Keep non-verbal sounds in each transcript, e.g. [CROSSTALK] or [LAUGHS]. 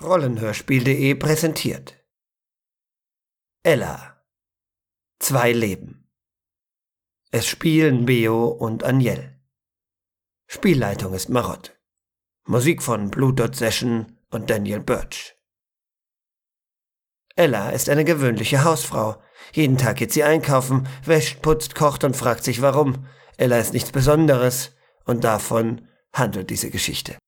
Rollenhörspiel.de präsentiert. Ella. Zwei Leben. Es spielen Beo und Aniel. Spielleitung ist Marott. Musik von Blue Dot Session und Daniel Birch. Ella ist eine gewöhnliche Hausfrau. Jeden Tag geht sie einkaufen, wäscht, putzt, kocht und fragt sich warum. Ella ist nichts Besonderes und davon handelt diese Geschichte.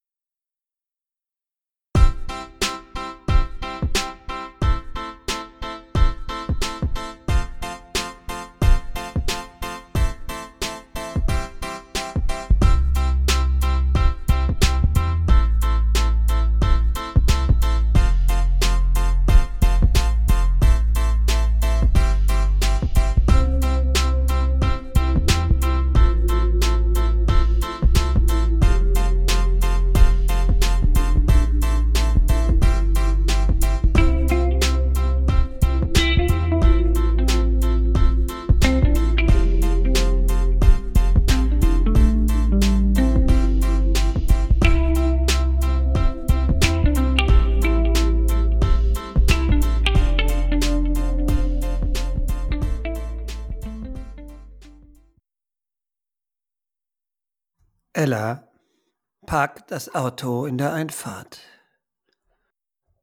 Parkt das Auto in der Einfahrt.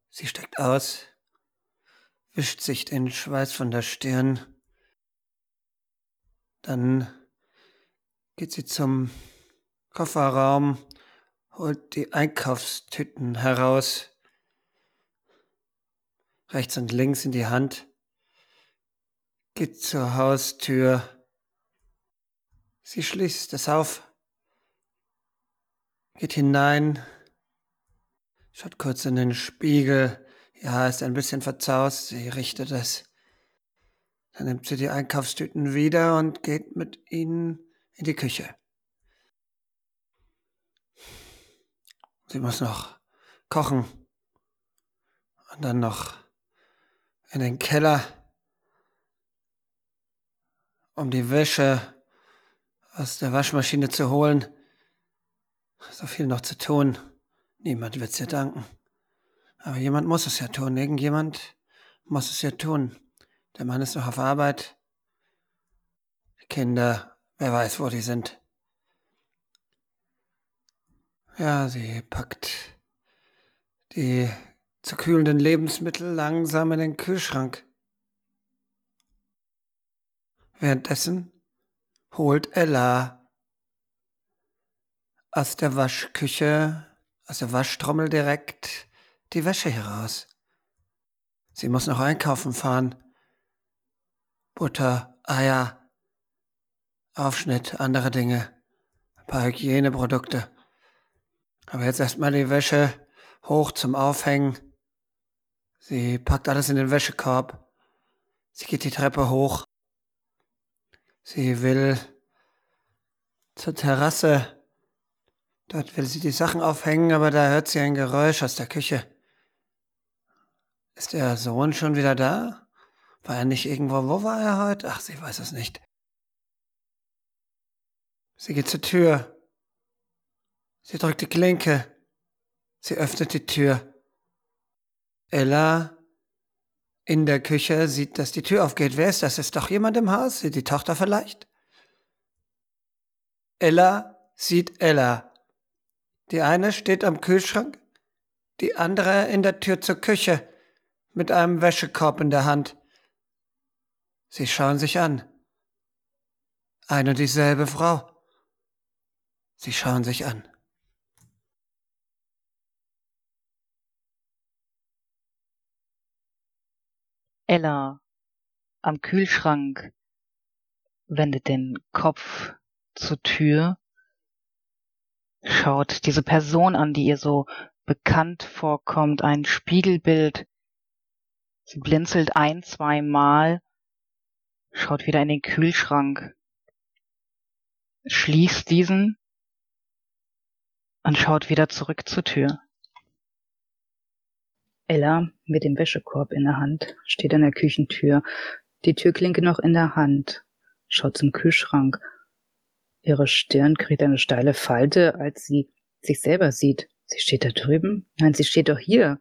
Sie steigt aus, wischt sich den Schweiß von der Stirn. Dann geht sie zum Kofferraum, holt die Einkaufstüten heraus, rechts und links in die Hand, geht zur Haustür. Sie schließt es auf geht hinein, schaut kurz in den Spiegel. Ja, ist ein bisschen verzaust. Sie richtet es. Dann nimmt sie die Einkaufstüten wieder und geht mit ihnen in die Küche. Sie muss noch kochen und dann noch in den Keller, um die Wäsche aus der Waschmaschine zu holen. So viel noch zu tun. Niemand wird's dir danken. Aber jemand muss es ja tun. Irgendjemand muss es ja tun. Der Mann ist noch auf Arbeit. Die Kinder, wer weiß, wo die sind. Ja, sie packt die zu kühlenden Lebensmittel langsam in den Kühlschrank. Währenddessen holt Ella aus der Waschküche, aus der Waschtrommel direkt die Wäsche heraus. Sie muss noch einkaufen fahren. Butter, Eier, Aufschnitt, andere Dinge, ein paar Hygieneprodukte. Aber jetzt erstmal die Wäsche hoch zum Aufhängen. Sie packt alles in den Wäschekorb. Sie geht die Treppe hoch. Sie will zur Terrasse Dort will sie die Sachen aufhängen, aber da hört sie ein Geräusch aus der Küche. Ist der Sohn schon wieder da? War er nicht irgendwo? Wo war er heute? Ach, sie weiß es nicht. Sie geht zur Tür. Sie drückt die Klinke. Sie öffnet die Tür. Ella in der Küche sieht, dass die Tür aufgeht. Wer ist das? Ist doch jemand im Haus? Die Tochter vielleicht? Ella sieht Ella. Die eine steht am Kühlschrank, die andere in der Tür zur Küche mit einem Wäschekorb in der Hand. Sie schauen sich an. Eine und dieselbe Frau. Sie schauen sich an. Ella am Kühlschrank wendet den Kopf zur Tür schaut diese Person an, die ihr so bekannt vorkommt, ein Spiegelbild. Sie blinzelt ein, zwei Mal, schaut wieder in den Kühlschrank, schließt diesen und schaut wieder zurück zur Tür. Ella mit dem Wäschekorb in der Hand steht an der Küchentür, die Türklinke noch in der Hand, schaut zum Kühlschrank Ihre Stirn kriegt eine steile Falte, als sie sich selber sieht. Sie steht da drüben? Nein, sie steht doch hier.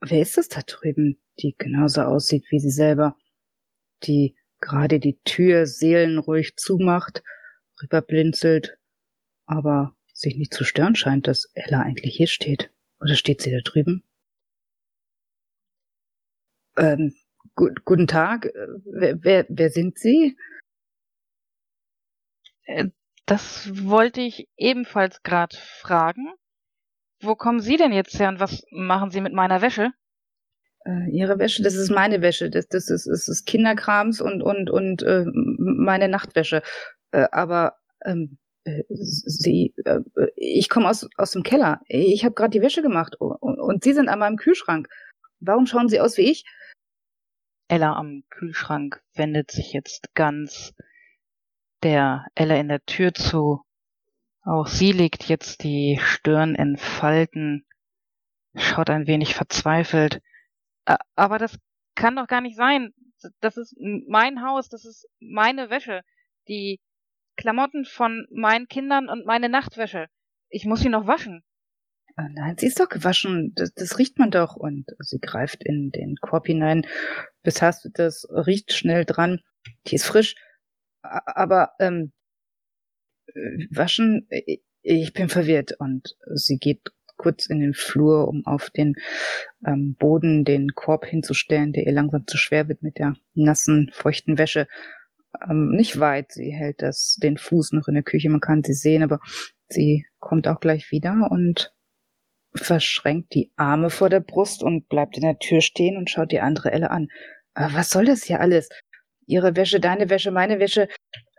wer ist das da drüben, die genauso aussieht wie sie selber, die gerade die Tür seelenruhig zumacht, rüberblinzelt, aber sich nicht zu stören scheint, dass Ella eigentlich hier steht. Oder steht sie da drüben? Ähm, gu guten Tag. Wer, wer, wer sind Sie? Äh, das wollte ich ebenfalls gerade fragen. Wo kommen Sie denn jetzt her und was machen Sie mit meiner Wäsche? Äh, Ihre Wäsche, das ist meine Wäsche. Das, das, ist, das ist Kinderkrams und, und, und äh, meine Nachtwäsche. Äh, aber ähm, äh, Sie, äh, ich komme aus, aus dem Keller. Ich habe gerade die Wäsche gemacht und, und Sie sind an meinem Kühlschrank. Warum schauen Sie aus wie ich? Ella am Kühlschrank wendet sich jetzt ganz der Ella in der Tür zu. Auch sie legt jetzt die Stirn in Falten, schaut ein wenig verzweifelt. Aber das kann doch gar nicht sein. Das ist mein Haus, das ist meine Wäsche. Die Klamotten von meinen Kindern und meine Nachtwäsche. Ich muss sie noch waschen. Ah, nein, sie ist doch gewaschen. Das, das riecht man doch. Und sie greift in den Korb hinein, betastet das, riecht schnell dran. Die ist frisch. Aber ähm, waschen, ich bin verwirrt. Und sie geht kurz in den Flur, um auf den ähm, Boden den Korb hinzustellen, der ihr langsam zu schwer wird mit der nassen, feuchten Wäsche. Ähm, nicht weit, sie hält das, den Fuß noch in der Küche, man kann sie sehen, aber sie kommt auch gleich wieder und verschränkt die Arme vor der Brust und bleibt in der Tür stehen und schaut die andere Elle an. Aber was soll das hier alles? Ihre Wäsche, deine Wäsche, meine Wäsche.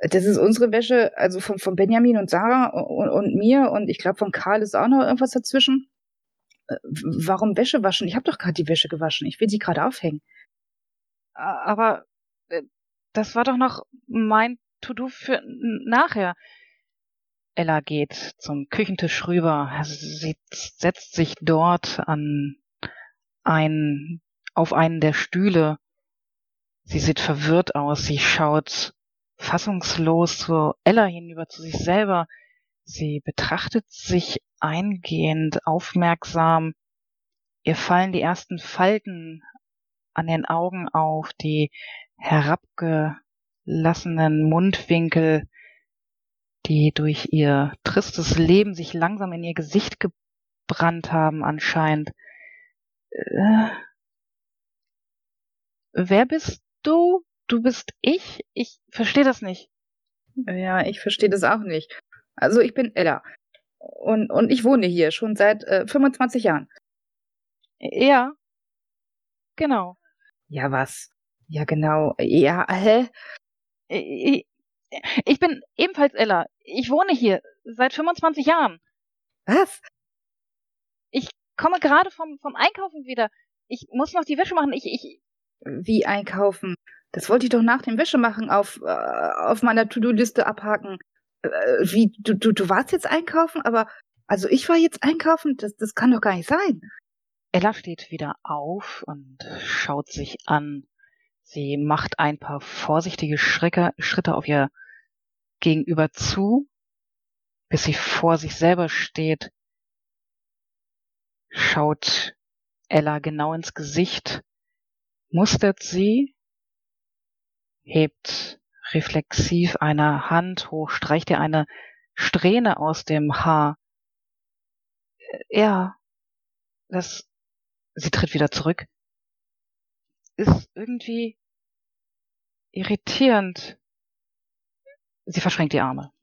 Das ist unsere Wäsche, also von, von Benjamin und Sarah und, und mir und ich glaube von Karl ist auch noch irgendwas dazwischen. Äh, warum Wäsche waschen? Ich habe doch gerade die Wäsche gewaschen. Ich will sie gerade aufhängen. Aber äh, das war doch noch mein To-Do für nachher. Ella geht zum Küchentisch rüber. Sie setzt sich dort an ein, auf einen der Stühle. Sie sieht verwirrt aus. Sie schaut fassungslos zu Ella hinüber, zu sich selber. Sie betrachtet sich eingehend, aufmerksam. Ihr fallen die ersten Falten an den Augen auf, die herabgelassenen Mundwinkel, die durch ihr tristes Leben sich langsam in ihr Gesicht gebrannt haben anscheinend. Äh, wer bist du? Du bist ich? Ich verstehe das nicht. Ja, ich verstehe das auch nicht. Also ich bin Ella. Und, und ich wohne hier schon seit äh, 25 Jahren. Ja. Genau. Ja, was? Ja, genau. Ja, hä? Ich, ich bin ebenfalls Ella. Ich wohne hier seit 25 Jahren. Was? Ich komme gerade vom, vom Einkaufen wieder. Ich muss noch die Wäsche machen. Ich, ich. Wie einkaufen? Das wollte ich doch nach dem Wäschemachen auf, äh, auf meiner To-Do-Liste abhaken. Äh, wie, du, du, du warst jetzt einkaufen, aber, also ich war jetzt einkaufen? Das, das kann doch gar nicht sein. Ella steht wieder auf und schaut sich an. Sie macht ein paar vorsichtige Schritte, Schritte auf ihr Gegenüber zu, bis sie vor sich selber steht, schaut Ella genau ins Gesicht, mustert sie, hebt reflexiv eine Hand hoch, streicht ihr eine Strähne aus dem Haar. Ja, das, sie tritt wieder zurück. Ist irgendwie irritierend. Sie verschränkt die Arme.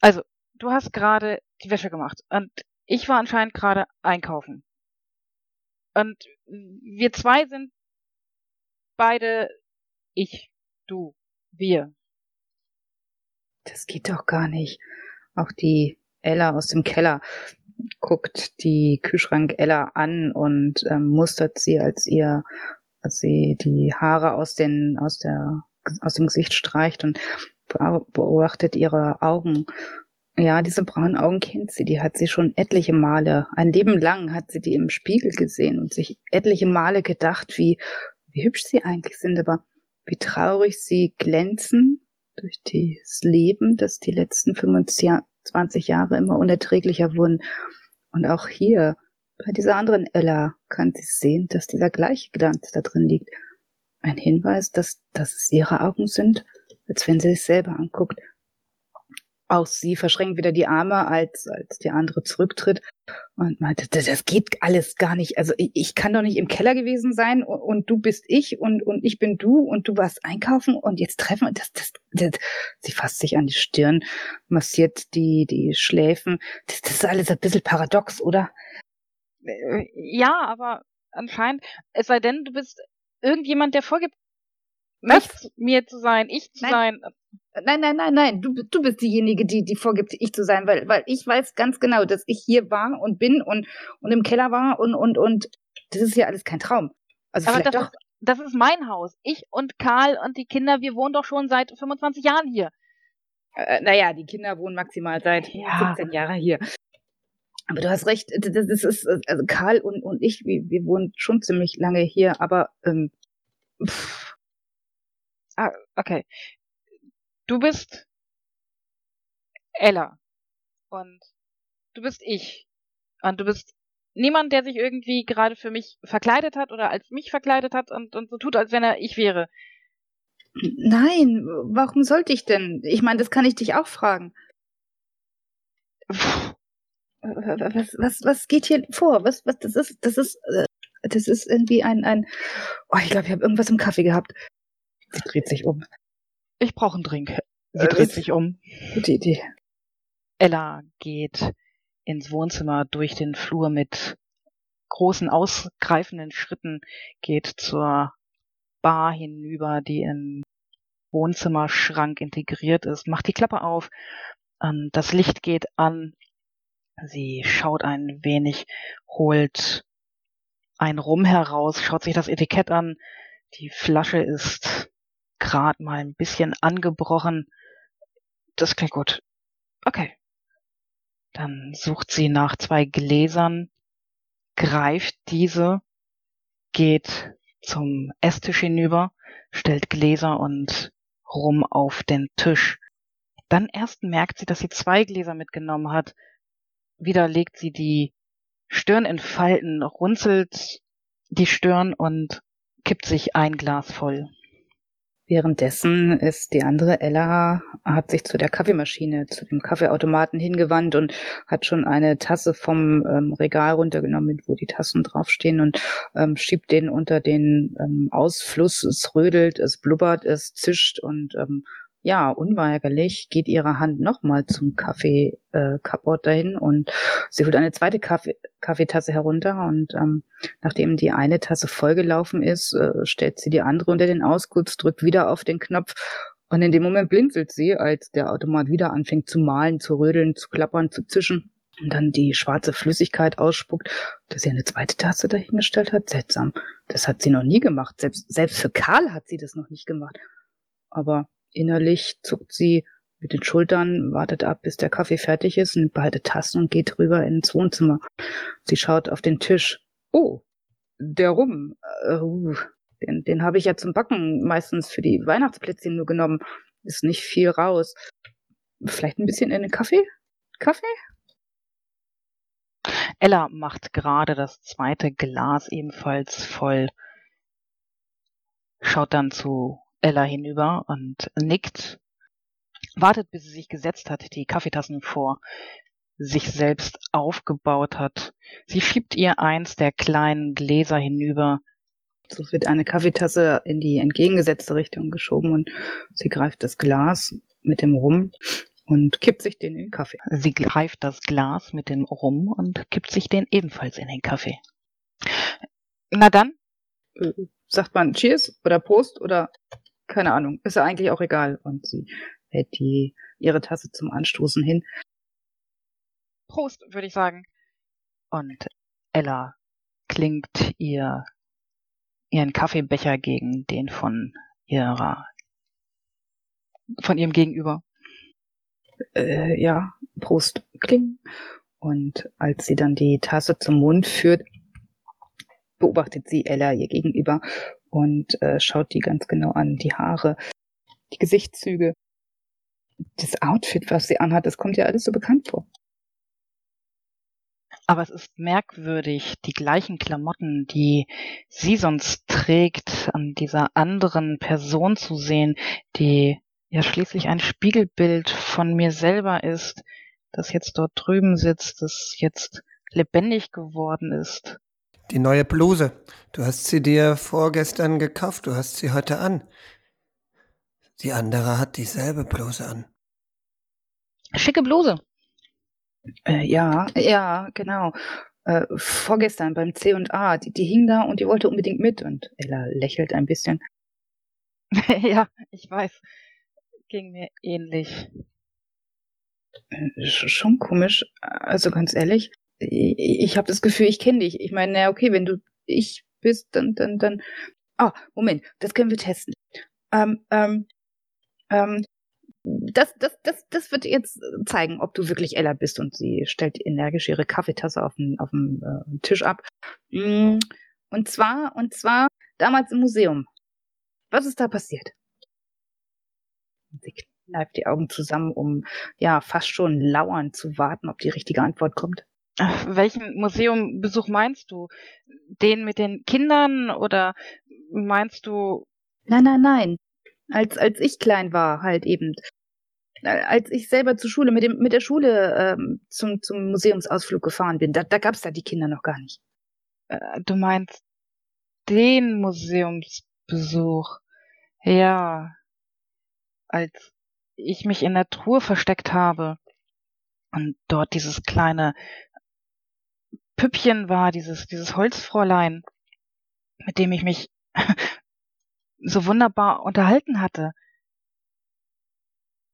Also, du hast gerade die Wäsche gemacht und ich war anscheinend gerade einkaufen. Und wir zwei sind beide ich, du, wir. Das geht doch gar nicht. Auch die Ella aus dem Keller guckt die Kühlschrank Ella an und ähm, mustert sie, als ihr, als sie die Haare aus den, aus der aus dem Gesicht streicht und beobachtet ihre Augen. Ja, diese braunen Augen kennt sie, die hat sie schon etliche Male, ein Leben lang hat sie die im Spiegel gesehen und sich etliche Male gedacht, wie, wie hübsch sie eigentlich sind, aber wie traurig sie glänzen durch das Leben, das die letzten 25 Jahre immer unerträglicher wurden. Und auch hier Bei dieser anderen Ella kann sie sehen, dass dieser gleiche Glanz da drin liegt. Ein Hinweis, dass, dass es ihre Augen sind, als wenn sie es selber anguckt. Auch sie verschränkt wieder die Arme, als, als die andere zurücktritt und meinte, das geht alles gar nicht. Also ich, ich kann doch nicht im Keller gewesen sein und, und, du bist ich und, und ich bin du und du warst einkaufen und jetzt treffen das, das, das. Sie fasst sich an die Stirn, massiert die, die Schläfen. Das, das ist alles ein bisschen paradox, oder? Äh, ja, aber anscheinend, es sei denn, du bist irgendjemand, der vorgibt, nicht mir zu sein, ich zu nein. sein. Nein, nein, nein, nein. Du, du bist diejenige, die, die vorgibt, ich zu sein, weil, weil ich weiß ganz genau, dass ich hier war und bin und, und im Keller war und, und, und das ist ja alles kein Traum. Also Aber das doch. ist, das ist mein Haus. Ich und Karl und die Kinder, wir wohnen doch schon seit 25 Jahren hier. Äh, naja, die Kinder wohnen maximal seit Ja. 17 Jahren hier. Aber du hast recht, das das ist, also Karl und, und ich, wir, wir wohnen schon ziemlich lange hier, aber ähm, pff, Ah, okay. Du bist Ella. Und du bist ich. Und du bist niemand, der sich irgendwie gerade für mich verkleidet hat oder als mich verkleidet hat und, und so tut, als wenn er ich wäre. nein, warum sollte ich denn? Ich meine, das kann ich dich auch fragen. Was, was, was geht hier vor? Was, was, das ist, das ist, äh, das ist irgendwie ein, ein, oh, ich glaube, ich habe irgendwas im Kaffee gehabt. Sie dreht sich um. Ich brauche einen Drink. Sie Äh, dreht sich um. Gute Idee. Ella geht ins Wohnzimmer durch den Flur mit großen ausgreifenden Schritten, geht zur Bar hinüber, die im Wohnzimmerschrank integriert ist, macht die Klappe auf, ähm, das Licht geht an, sie schaut ein wenig, holt ein Rum heraus, schaut sich das Etikett an, die Flasche ist gerade mal ein bisschen angebrochen. Das klingt gut. Okay. Dann sucht sie nach zwei Gläsern, greift diese, geht zum Esstisch hinüber, stellt Gläser und Rum auf den Tisch. Dann erst merkt sie, dass sie zwei Gläser mitgenommen hat. Wieder legt sie die Stirn in Falten, runzelt die Stirn und kippt sich ein Glas voll. Währenddessen ist die andere Ella, hat sich zu der Kaffeemaschine, zu dem Kaffeeautomaten hingewandt und hat schon eine Tasse vom ähm, Regal runtergenommen, wo die Tassen draufstehen und ähm, schiebt den unter den ähm, Ausfluss. Es rödelt, es blubbert, es zischt und ähm, ja, unweigerlich geht ihre Hand nochmal zum Kaffee äh, kaputt dahin und sie holt eine zweite Kaffee, Kaffeetasse herunter und ähm, Nachdem die eine Tasse vollgelaufen ist, äh, stellt sie die andere unter den Ausguss, drückt wieder auf den Knopf und in dem Moment blinzelt sie, als der Automat wieder anfängt zu malen, zu rödeln, zu klappern, zu zischen und dann die schwarze Flüssigkeit ausspuckt, dass sie eine zweite Tasse dahingestellt hat. Seltsam. Das hat sie noch nie gemacht. Selbst, selbst für Karl hat sie das noch nicht gemacht. Aber innerlich zuckt sie mit den Schultern, wartet ab, bis der Kaffee fertig ist, nimmt beide Tassen und geht rüber ins Wohnzimmer. Sie schaut auf den Tisch. Oh, der Rum. Äh, uh, den den habe ich ja zum Backen meistens für die Weihnachtsplätzchen nur genommen. Ist nicht viel raus. Vielleicht ein bisschen in den Kaffee? Kaffee? Ella macht gerade das zweite Glas ebenfalls voll, schaut dann zu Ella hinüber und nickt, wartet, bis sie sich gesetzt hat, die Kaffeetassen vor sich selbst aufgebaut hat. Sie schiebt ihr eins der kleinen Gläser hinüber. So wird eine Kaffeetasse in die entgegengesetzte Richtung geschoben und sie greift das Glas mit dem Rum und kippt sich den in den Kaffee. Sie greift das Glas mit dem Rum und kippt sich den ebenfalls in den Kaffee. Na dann, Äh, sagt man Cheers oder Prost oder keine Ahnung, ist ja eigentlich auch egal. Und sie hält die ihre Tasse zum Anstoßen hin. Prost, würde ich sagen. Und Ella klingt ihr ihren Kaffeebecher gegen den von ihrer von ihrem Gegenüber. Äh, ja, Prost, kling. Und als sie dann die Tasse zum Mund führt, beobachtet sie Ella ihr gegenüber und äh, schaut die ganz genau an. Die Haare, die Gesichtszüge, das Outfit, was sie anhat, das kommt ja alles so bekannt vor. Aber es ist merkwürdig, die gleichen Klamotten, die sie sonst trägt, an dieser anderen Person zu sehen, die ja schließlich ein Spiegelbild von mir selber ist, das jetzt dort drüben sitzt, das jetzt lebendig geworden ist. Die neue Bluse. Du hast sie dir vorgestern gekauft, du hast sie heute an. Die andere hat dieselbe Bluse an. Schicke Bluse. Äh, ja, ja, genau. Äh, vorgestern beim C und A, die, die hing da und die wollte unbedingt mit und Ella lächelt ein bisschen. [LAUGHS] ja, ich weiß. Ging mir ähnlich. Äh, schon komisch. Also ganz ehrlich, ich, habe das Gefühl, ich kenne dich. Ich meine, na okay, wenn du ich bist, dann, dann, dann. Ah, Moment, das können wir testen. Ähm, ähm, ähm, das, das, das, das wird jetzt zeigen, ob du wirklich Ella bist. Und sie stellt energisch ihre Kaffeetasse auf den, auf den äh, Tisch ab. Mm, und zwar, und zwar damals im Museum. Was ist da passiert? Sie kneift die Augen zusammen, um ja fast schon lauernd zu warten, ob die richtige Antwort kommt. Ach, welchen Museumbesuch meinst du? Den mit den Kindern oder meinst du? Nein, nein, nein als, als ich klein war, halt eben. Als ich selber zur Schule, mit, dem, mit der Schule ähm, zum, zum Museumsausflug gefahren bin, da, da gab es da die Kinder noch gar nicht. Äh, du meinst den Museumsbesuch? Ja. Als ich mich in der Truhe versteckt habe und dort dieses kleine Püppchen war, dieses, dieses Holzfräulein, mit dem ich mich [LAUGHS] so wunderbar unterhalten hatte.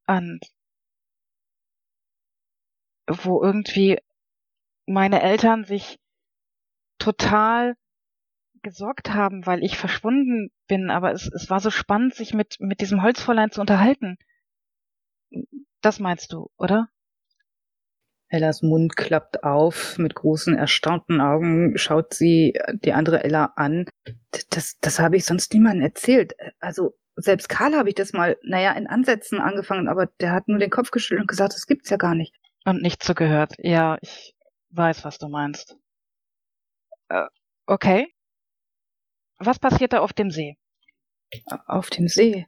Und wo irgendwie meine Eltern sich total gesorgt haben, weil ich verschwunden bin, aber es, es war so spannend, sich mit, mit diesem Holzfräulein zu unterhalten. Das meinst du, oder? Ellas Mund klappt auf, mit großen, erstaunten Augen schaut sie die andere Ella an. Das, das habe ich sonst niemandem erzählt. Also selbst Karl habe ich das mal, naja, in Ansätzen angefangen, aber der hat nur den Kopf geschüttelt und gesagt, das gibt's ja gar nicht. Und nicht zugehört. Ja, ich weiß, was du meinst. Äh, okay. Was passierte auf dem See? Auf dem See?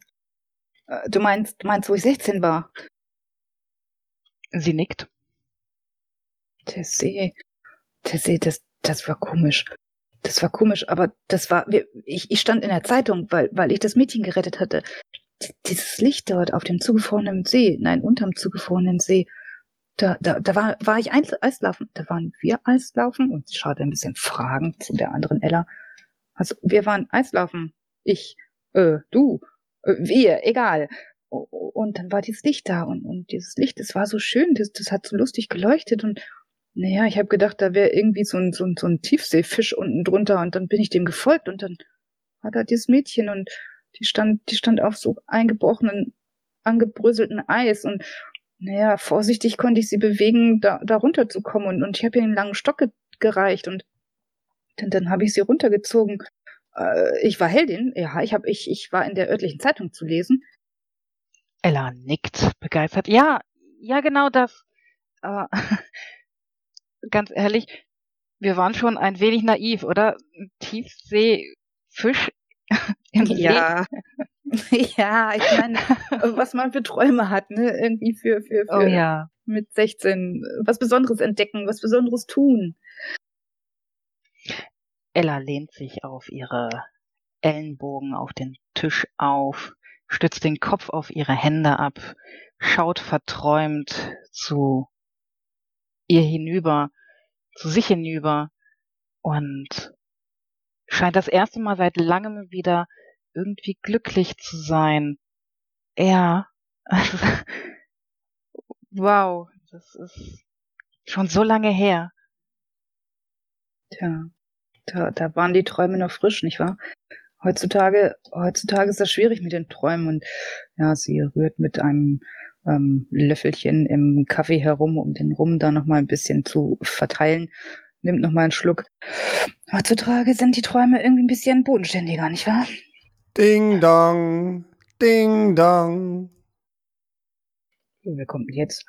Äh, du meinst, du meinst, wo ich 16 war? Sie nickt. Der See, das, das war komisch. Das war komisch, aber das war, ich, ich stand in der Zeitung, weil, weil ich das Mädchen gerettet hatte. Dieses Licht dort auf dem zugefrorenen See, nein, unterm zugefrorenen See, da, da, da war, war ich Eislaufen. Da waren wir Eislaufen und sie schaute ein bisschen fragend zu der anderen Ella. Also, wir waren Eislaufen. Ich, äh, du, äh, wir, egal. Und dann war dieses Licht da und, und dieses Licht, das war so schön, das, das hat so lustig geleuchtet und, naja, ich habe gedacht, da wäre irgendwie so ein, so, ein, so ein Tiefseefisch unten drunter und dann bin ich dem gefolgt und dann war da dieses Mädchen und die stand, die stand auf so eingebrochenen, angebröselten Eis und naja, vorsichtig konnte ich sie bewegen, da, da runterzukommen und, und ich habe ihr einen langen Stock ge gereicht und dann, dann habe ich sie runtergezogen. Äh, ich war Heldin, ja, ich, hab, ich, ich war in der örtlichen Zeitung zu lesen. Ella nickt begeistert. Ja, ja, genau das. Aber [LAUGHS] ganz ehrlich, wir waren schon ein wenig naiv, oder? Tiefseefisch [LAUGHS] im Ja. [LAUGHS] ja, ich meine, was man für Träume hat, ne? Irgendwie für, für, für oh, ja. mit 16 was Besonderes entdecken, was Besonderes tun. Ella lehnt sich auf ihre Ellenbogen auf den Tisch auf, stützt den Kopf auf ihre Hände ab, schaut verträumt zu ihr hinüber, zu sich hinüber und scheint das erste Mal seit langem wieder irgendwie glücklich zu sein. Ja, also, wow, das ist schon so lange her. Tja, da, da waren die Träume noch frisch, nicht wahr? Heutzutage, heutzutage ist das schwierig mit den Träumen und ja, sie rührt mit einem ähm, Löffelchen im Kaffee herum, um den Rum da nochmal ein bisschen zu verteilen. Nimmt nochmal einen Schluck. Heutzutage sind die Träume irgendwie ein bisschen bodenständiger, nicht wahr? Ding dong, ding dong. Wer kommt denn jetzt?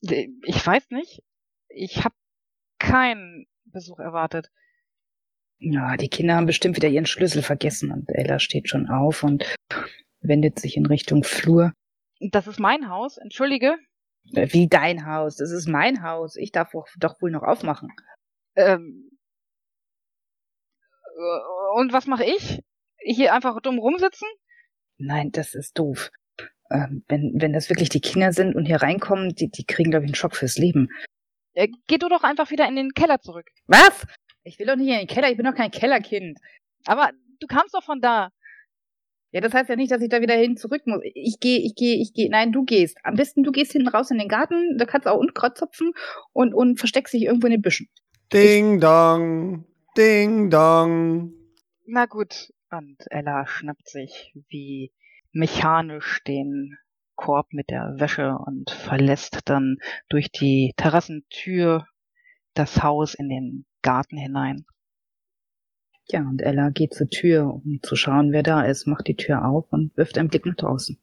Ich weiß nicht. Ich hab keinen Besuch erwartet. Ja, die Kinder haben bestimmt wieder ihren Schlüssel vergessen und Ella steht schon auf und wendet sich in Richtung Flur. Das ist mein Haus, entschuldige. Wie dein Haus? Das ist mein Haus. Ich darf doch- doch wohl noch aufmachen. Ähm. äh, Und was mache ich? Hier einfach dumm rumsitzen? Nein, das ist doof. Ähm, wenn, wenn das wirklich die Kinder sind und hier reinkommen, die, die kriegen, glaube ich, einen Schock fürs Leben. Äh, Geh du doch einfach wieder in den Keller zurück. Was? Ich will doch nicht in den Keller, ich bin doch kein Kellerkind. Aber du kamst doch von da. Ja, das heißt ja nicht, dass ich da wieder hin zurück muss. Ich gehe, ich gehe, ich gehe. Nein, du gehst. Am besten du gehst hinten raus in den Garten, da kannst du auch Unkraut zupfen und, und versteckst dich irgendwo in den Büschen. Ding dong, ding dong. Na gut. Und Ella schnappt sich wie mechanisch den Korb mit der Wäsche und verlässt dann durch die Terrassentür das Haus in den Garten hinein. Ja, und Ella geht zur Tür, um zu schauen, wer da ist, macht die Tür auf und wirft einen Blick nach draußen.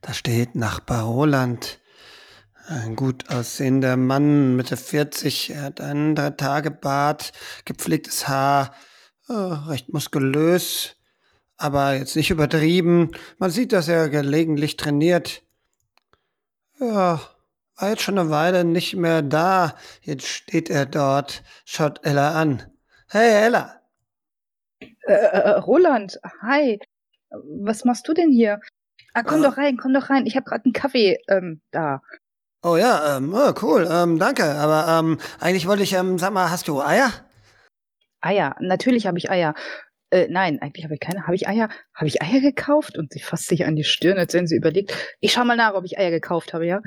Da steht Nachbar Roland. Ein gut aussehender Mann, Mitte 40. Er hat einen drei Tage Bart, gepflegtes Haar, äh, recht muskulös, aber jetzt nicht übertrieben. Man sieht, dass er gelegentlich trainiert. Ja, war jetzt schon eine Weile nicht mehr da. Jetzt steht er dort, schaut Ella an. Hey Ella, Äh, äh, Roland, hi. Was machst du denn hier? Ah, komm Äh. doch rein, komm doch rein. Ich habe gerade einen Kaffee ähm, da. Oh ja, ähm, oh, cool, ähm, danke. Aber ähm, eigentlich wollte ich, ähm, sag mal, hast du Eier? Eier, natürlich habe ich Eier. Äh, nein, eigentlich habe ich keine. Habe ich Eier? Habe ich Eier gekauft? Und sie fasst sich an die Stirn, als wenn sie überlegt, ich schau mal nach, ob ich Eier gekauft habe, ja?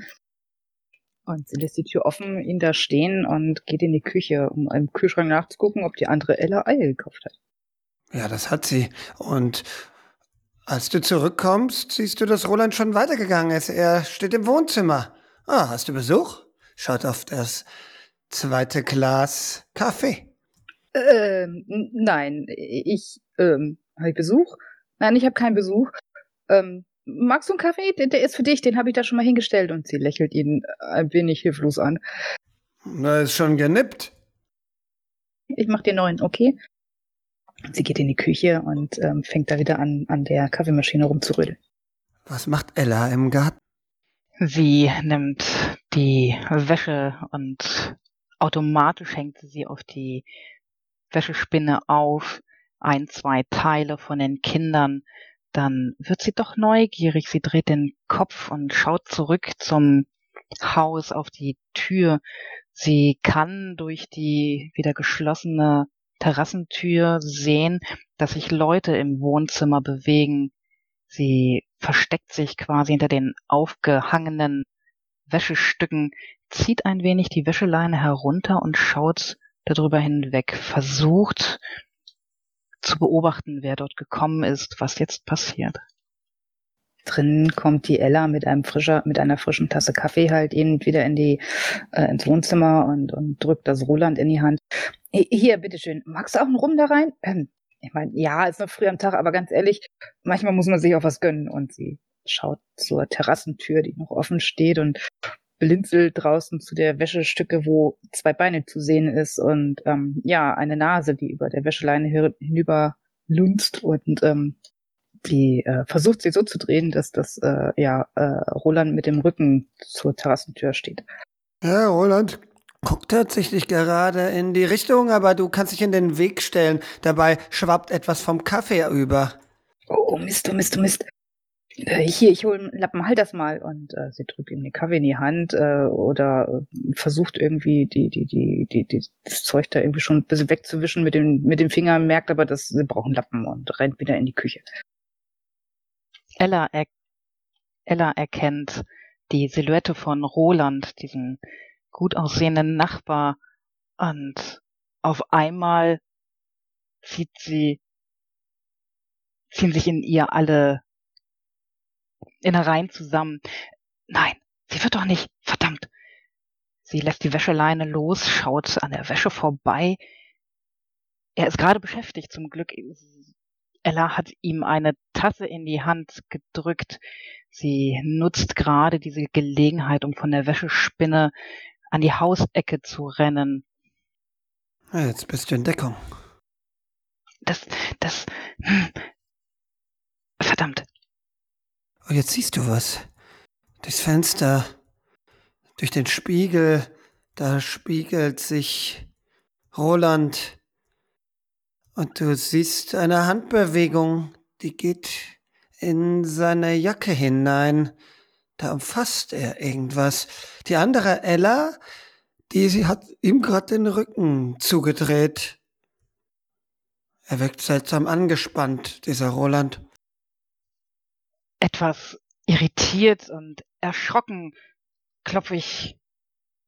Und sie lässt die Tür offen, ihn da stehen und geht in die Küche, um im Kühlschrank nachzugucken, ob die andere Ella Eier gekauft hat. Ja, das hat sie. Und als du zurückkommst, siehst du, dass Roland schon weitergegangen ist. Er steht im Wohnzimmer. Ah, hast du Besuch? Schaut auf das zweite Glas Kaffee. Ähm, nein, ich, ähm, habe ich Besuch? Nein, ich habe keinen Besuch. Ähm, magst du einen Kaffee? Der, der ist für dich, den habe ich da schon mal hingestellt. Und sie lächelt ihn ein wenig hilflos an. Na, ist schon genippt. Ich mach dir neuen, okay? Sie geht in die Küche und ähm, fängt da wieder an, an der Kaffeemaschine rumzurütteln. Was macht Ella im Garten? Sie nimmt die Wäsche und automatisch hängt sie sie auf die Wäschespinne auf, ein, zwei Teile von den Kindern. Dann wird sie doch neugierig. Sie dreht den Kopf und schaut zurück zum Haus auf die Tür. Sie kann durch die wieder geschlossene Terrassentür sehen, dass sich Leute im Wohnzimmer bewegen. Sie versteckt sich quasi hinter den aufgehangenen Wäschestücken, zieht ein wenig die Wäscheleine herunter und schaut darüber hinweg, versucht zu beobachten, wer dort gekommen ist, was jetzt passiert. Drinnen kommt die Ella mit einem frischer, mit einer frischen Tasse Kaffee halt eben wieder in die, äh, ins Wohnzimmer und, und drückt das Roland in die Hand. Hi- Hier, bitteschön, magst du auch einen Rum da rein? Ähm, ich meine, ja, ist noch früh am Tag, aber ganz ehrlich, manchmal muss man sich auch was gönnen. Und sie schaut zur Terrassentür, die noch offen steht und blinzelt draußen zu der Wäschestücke, wo zwei Beine zu sehen ist und ähm, ja, eine Nase, die über der Wäscheleine hi- hinüber lunzt und ähm, die äh, versucht sie so zu drehen, dass das äh, ja äh, Roland mit dem Rücken zur Terrassentür steht. Ja, Roland guckt tatsächlich gerade in die Richtung, aber du kannst dich in den Weg stellen. Dabei schwappt etwas vom Kaffee über. Oh, oh Mist, oh Mist, oh Mist. Äh, hier, ich hole einen Lappen, halt das mal. Und äh, sie drückt ihm den Kaffee in die Hand äh, oder äh, versucht irgendwie die, die, die, die, die, das Zeug da irgendwie schon ein bisschen wegzuwischen mit dem, mit dem Finger, merkt aber, dass sie brauchen Lappen und rennt wieder in die Küche. Ella, er Ella erkennt die Silhouette von Roland, diesen gut aussehenden Nachbar, und auf einmal zieht sie, ziehen sich in ihr alle Innereien zusammen. Nein, sie wird doch nicht, verdammt. Sie lässt die Wäscheleine los, schaut an der Wäsche vorbei. Er ist gerade beschäftigt, zum Glück. Ella hat ihm eine Tasse in die Hand gedrückt. Sie nutzt gerade diese Gelegenheit, um von der Wäschespinne an die Hausecke zu rennen. Jetzt bist du in Deckung. Das, das. Hm. Verdammt. Oh, jetzt siehst du was. Durchs Fenster, durch den Spiegel, da spiegelt sich Roland. Und du siehst eine Handbewegung, die geht in seine Jacke hinein. Da umfasst er irgendwas. Die andere Ella, die sie hat ihm gerade den Rücken zugedreht. Er wirkt seltsam angespannt, dieser Roland. Etwas irritiert und erschrocken klopfe ich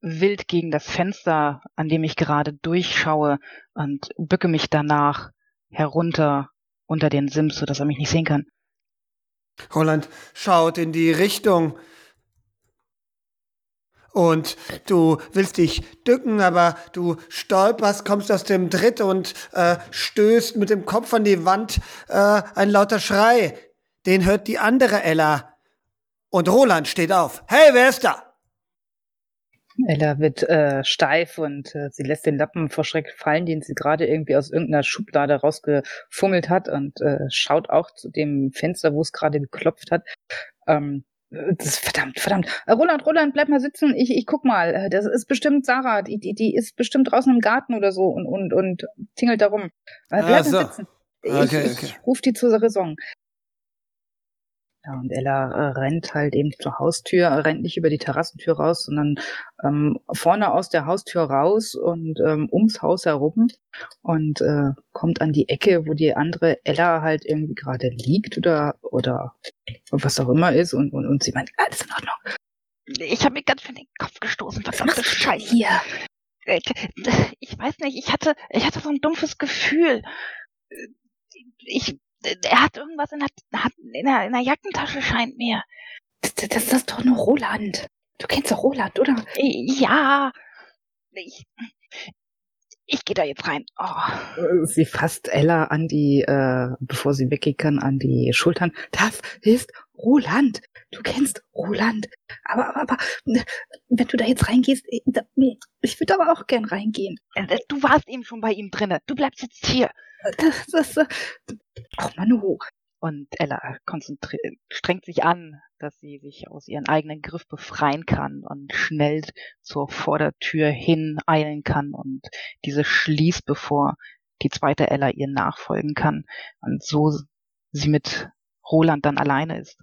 wild gegen das Fenster, an dem ich gerade durchschaue und bücke mich danach herunter unter den Sims, sodass er mich nicht sehen kann. Roland schaut in die Richtung. Und du willst dich dücken, aber du stolperst, kommst aus dem Tritt und äh, stößt mit dem Kopf an die Wand. Äh, ein lauter Schrei. Den hört die andere Ella. Und Roland steht auf. Hey, wer ist da? Ella wird äh, steif und äh, sie lässt den Lappen vor Schreck fallen, den sie gerade irgendwie aus irgendeiner Schublade rausgefummelt hat und äh, schaut auch zu dem Fenster, wo es gerade geklopft hat. Ähm, das verdammt, verdammt. Äh, Roland, Roland, bleib mal sitzen. Ich, ich guck mal. Äh, das ist bestimmt Sarah. Die, die, die ist bestimmt draußen im Garten oder so und, und, und tingelt da rum. Äh, bleib Ah, so. mal sitzen. Ich, Okay, ich okay. ruf die zur Raison. Ja, und Ella äh, rennt halt eben zur Haustür, rennt nicht über die Terrassentür raus, sondern ähm, vorne aus der Haustür raus und ähm, ums Haus herum und äh, kommt an die Ecke, wo die andere Ella halt irgendwie gerade liegt oder oder was auch immer ist und, und, und sie meint, alles in Ordnung. Ich habe mir ganz schön den Kopf gestoßen, Was verdammte du denn Scheiße. hier? Äh, Ich weiß nicht, ich hatte, ich hatte so ein dumpfes Gefühl. Ich, er hat irgendwas in der, hat in der, in der Jackentasche, scheint mir. Das, das, das ist doch nur Roland. Du kennst doch Roland, oder? Ja, ich, ich gehe da jetzt rein. Oh. Äh, Sie fasst Ella an die, äh, bevor sie weggehen kann, an die Schultern. Das ist Roland. Du kennst Roland. Aber, aber, aber, äh, wenn du da jetzt reingehst, äh, da- ich würde aber auch gern reingehen. Äh, Du warst eben schon bei ihm drinne. Du bleibst jetzt hier. [LAUGHS] Das, das, ach Manu. Und Ella strengt sich an, dass sie sich aus ihrem eigenen Griff befreien kann und schnell zur Vordertür hin eilen kann und diese schließt, bevor die zweite Ella ihr nachfolgen kann und so sie mit Roland dann alleine ist.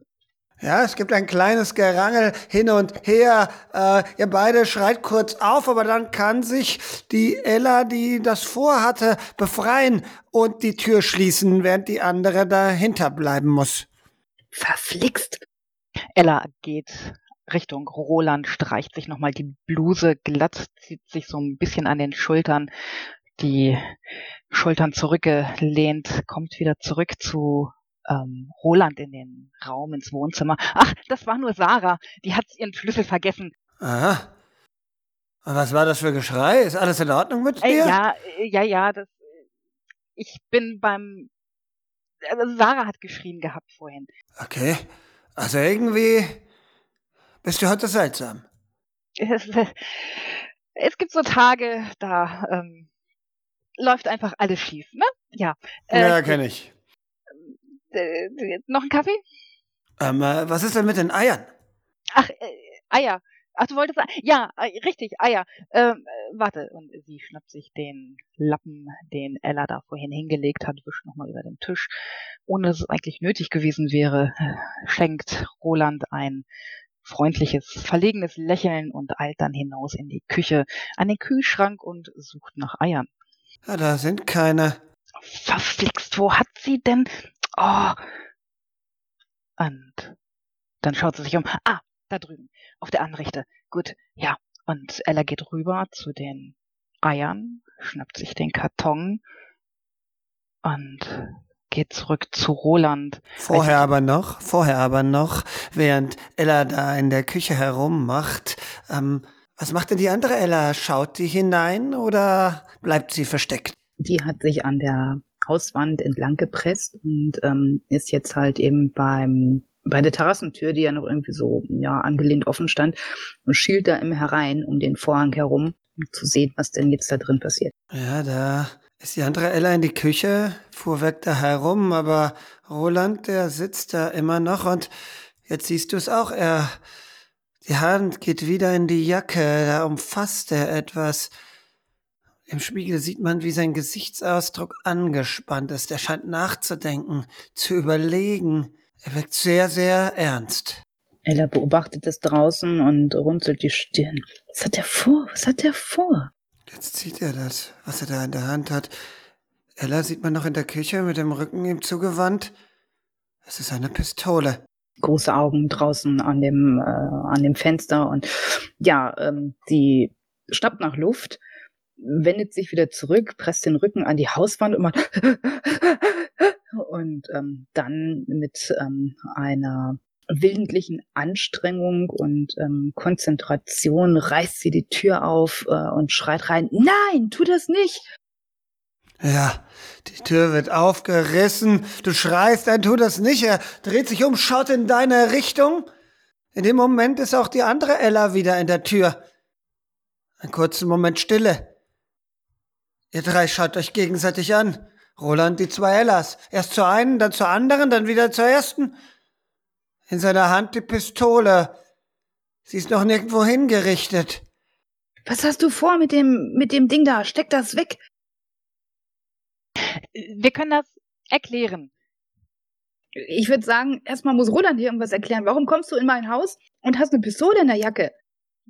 Ja, es gibt ein kleines Gerangel hin und her. Äh, ihr beide schreit kurz auf, aber dann kann sich die Ella, die das vorhatte, befreien und die Tür schließen, während die andere dahinter bleiben muss. Verflixt. Ella geht Richtung Roland, streicht sich nochmal die Bluse glatt, zieht sich so ein bisschen an den Schultern, die Schultern zurückgelehnt, kommt wieder zurück zu ähm, Roland in den Raum, ins Wohnzimmer. Ach, das war nur Sarah, die hat ihren Schlüssel vergessen. Aha. Und was war das für Geschrei? Ist alles in Ordnung mit Äh, dir? ja, äh, ja, ja, das, ich bin beim, also Sarah hat geschrien gehabt vorhin. Okay. Also irgendwie bist du heute seltsam. es, es gibt so Tage, da ähm, läuft einfach alles schief, ne? Ja. Äh, ja, kenne ich. Äh, noch ein Kaffee? Ähm, äh, was ist denn mit den Eiern? Ach, äh, Eier. Ach, du wolltest. Ja, äh, richtig, Eier. Ähm, äh, warte. Und sie schnappt sich den Lappen, den Ella da vorhin hingelegt hat, wischt nochmal über den Tisch. Ohne dass es eigentlich nötig gewesen wäre, schenkt Roland ein freundliches, verlegenes Lächeln und eilt dann hinaus in die Küche, an den Kühlschrank und sucht nach Eiern. Ja, da sind keine. Verflixt, wo hat sie denn? Oh. Und dann schaut sie sich um. Ah, da drüben, auf der Anrichte. Gut, ja. Und Ella geht rüber zu den Eiern, schnappt sich den Karton und geht zurück zu Roland. Vorher aber noch, vorher aber noch, während Ella da in der Küche herummacht, ähm, was macht denn die andere Ella? Schaut die hinein oder bleibt sie versteckt? Die hat sich an der Hauswand entlang gepresst und ähm, ist jetzt halt eben beim bei der Terrassentür, die ja noch irgendwie so ja angelehnt offen stand, und schielt da immer herein um den Vorhang herum. um zu sehen, was denn jetzt da drin passiert. Ja, da ist die andere Ella in die Küche, fuhr weg da herum, aber Roland, der sitzt da immer noch und jetzt siehst du es auch, er, die Hand geht wieder in die Jacke, da umfasst er etwas. Im Spiegel sieht man, wie sein Gesichtsausdruck angespannt ist. Er scheint nachzudenken, zu überlegen. Er wirkt sehr, sehr ernst. Ella beobachtet es draußen und runzelt die Stirn. Was hat er vor? Was hat er vor? Jetzt zieht er das, was er da in der Hand hat. Ella sieht man noch in der Küche mit dem Rücken ihm zugewandt. Es ist eine Pistole. Große Augen draußen an dem, äh, an dem Fenster und ja, ähm, sie schnappt nach Luft wendet sich wieder zurück, presst den Rücken an die Hauswand und macht und ähm, dann mit ähm, einer willentlichen Anstrengung und ähm, Konzentration reißt sie die Tür auf äh, und schreit rein, nein, tu das nicht. Ja, die Tür wird aufgerissen, du schreist, nein, tu das nicht, er dreht sich um, schaut in deine Richtung. In dem Moment ist auch die andere Ella wieder in der Tür. Einen kurzen Moment Stille. Ihr drei schaut euch gegenseitig an. Roland die zwei Ellas. Erst zur einen, dann zur anderen, dann wieder zur ersten. In seiner Hand die Pistole. Sie ist noch nirgendwo hingerichtet. Was hast du vor mit dem, mit dem Ding da? Steck das weg. Wir können das erklären. Ich würde sagen, erstmal muss Roland dir irgendwas erklären. Warum kommst du in mein Haus und hast eine Pistole in der Jacke?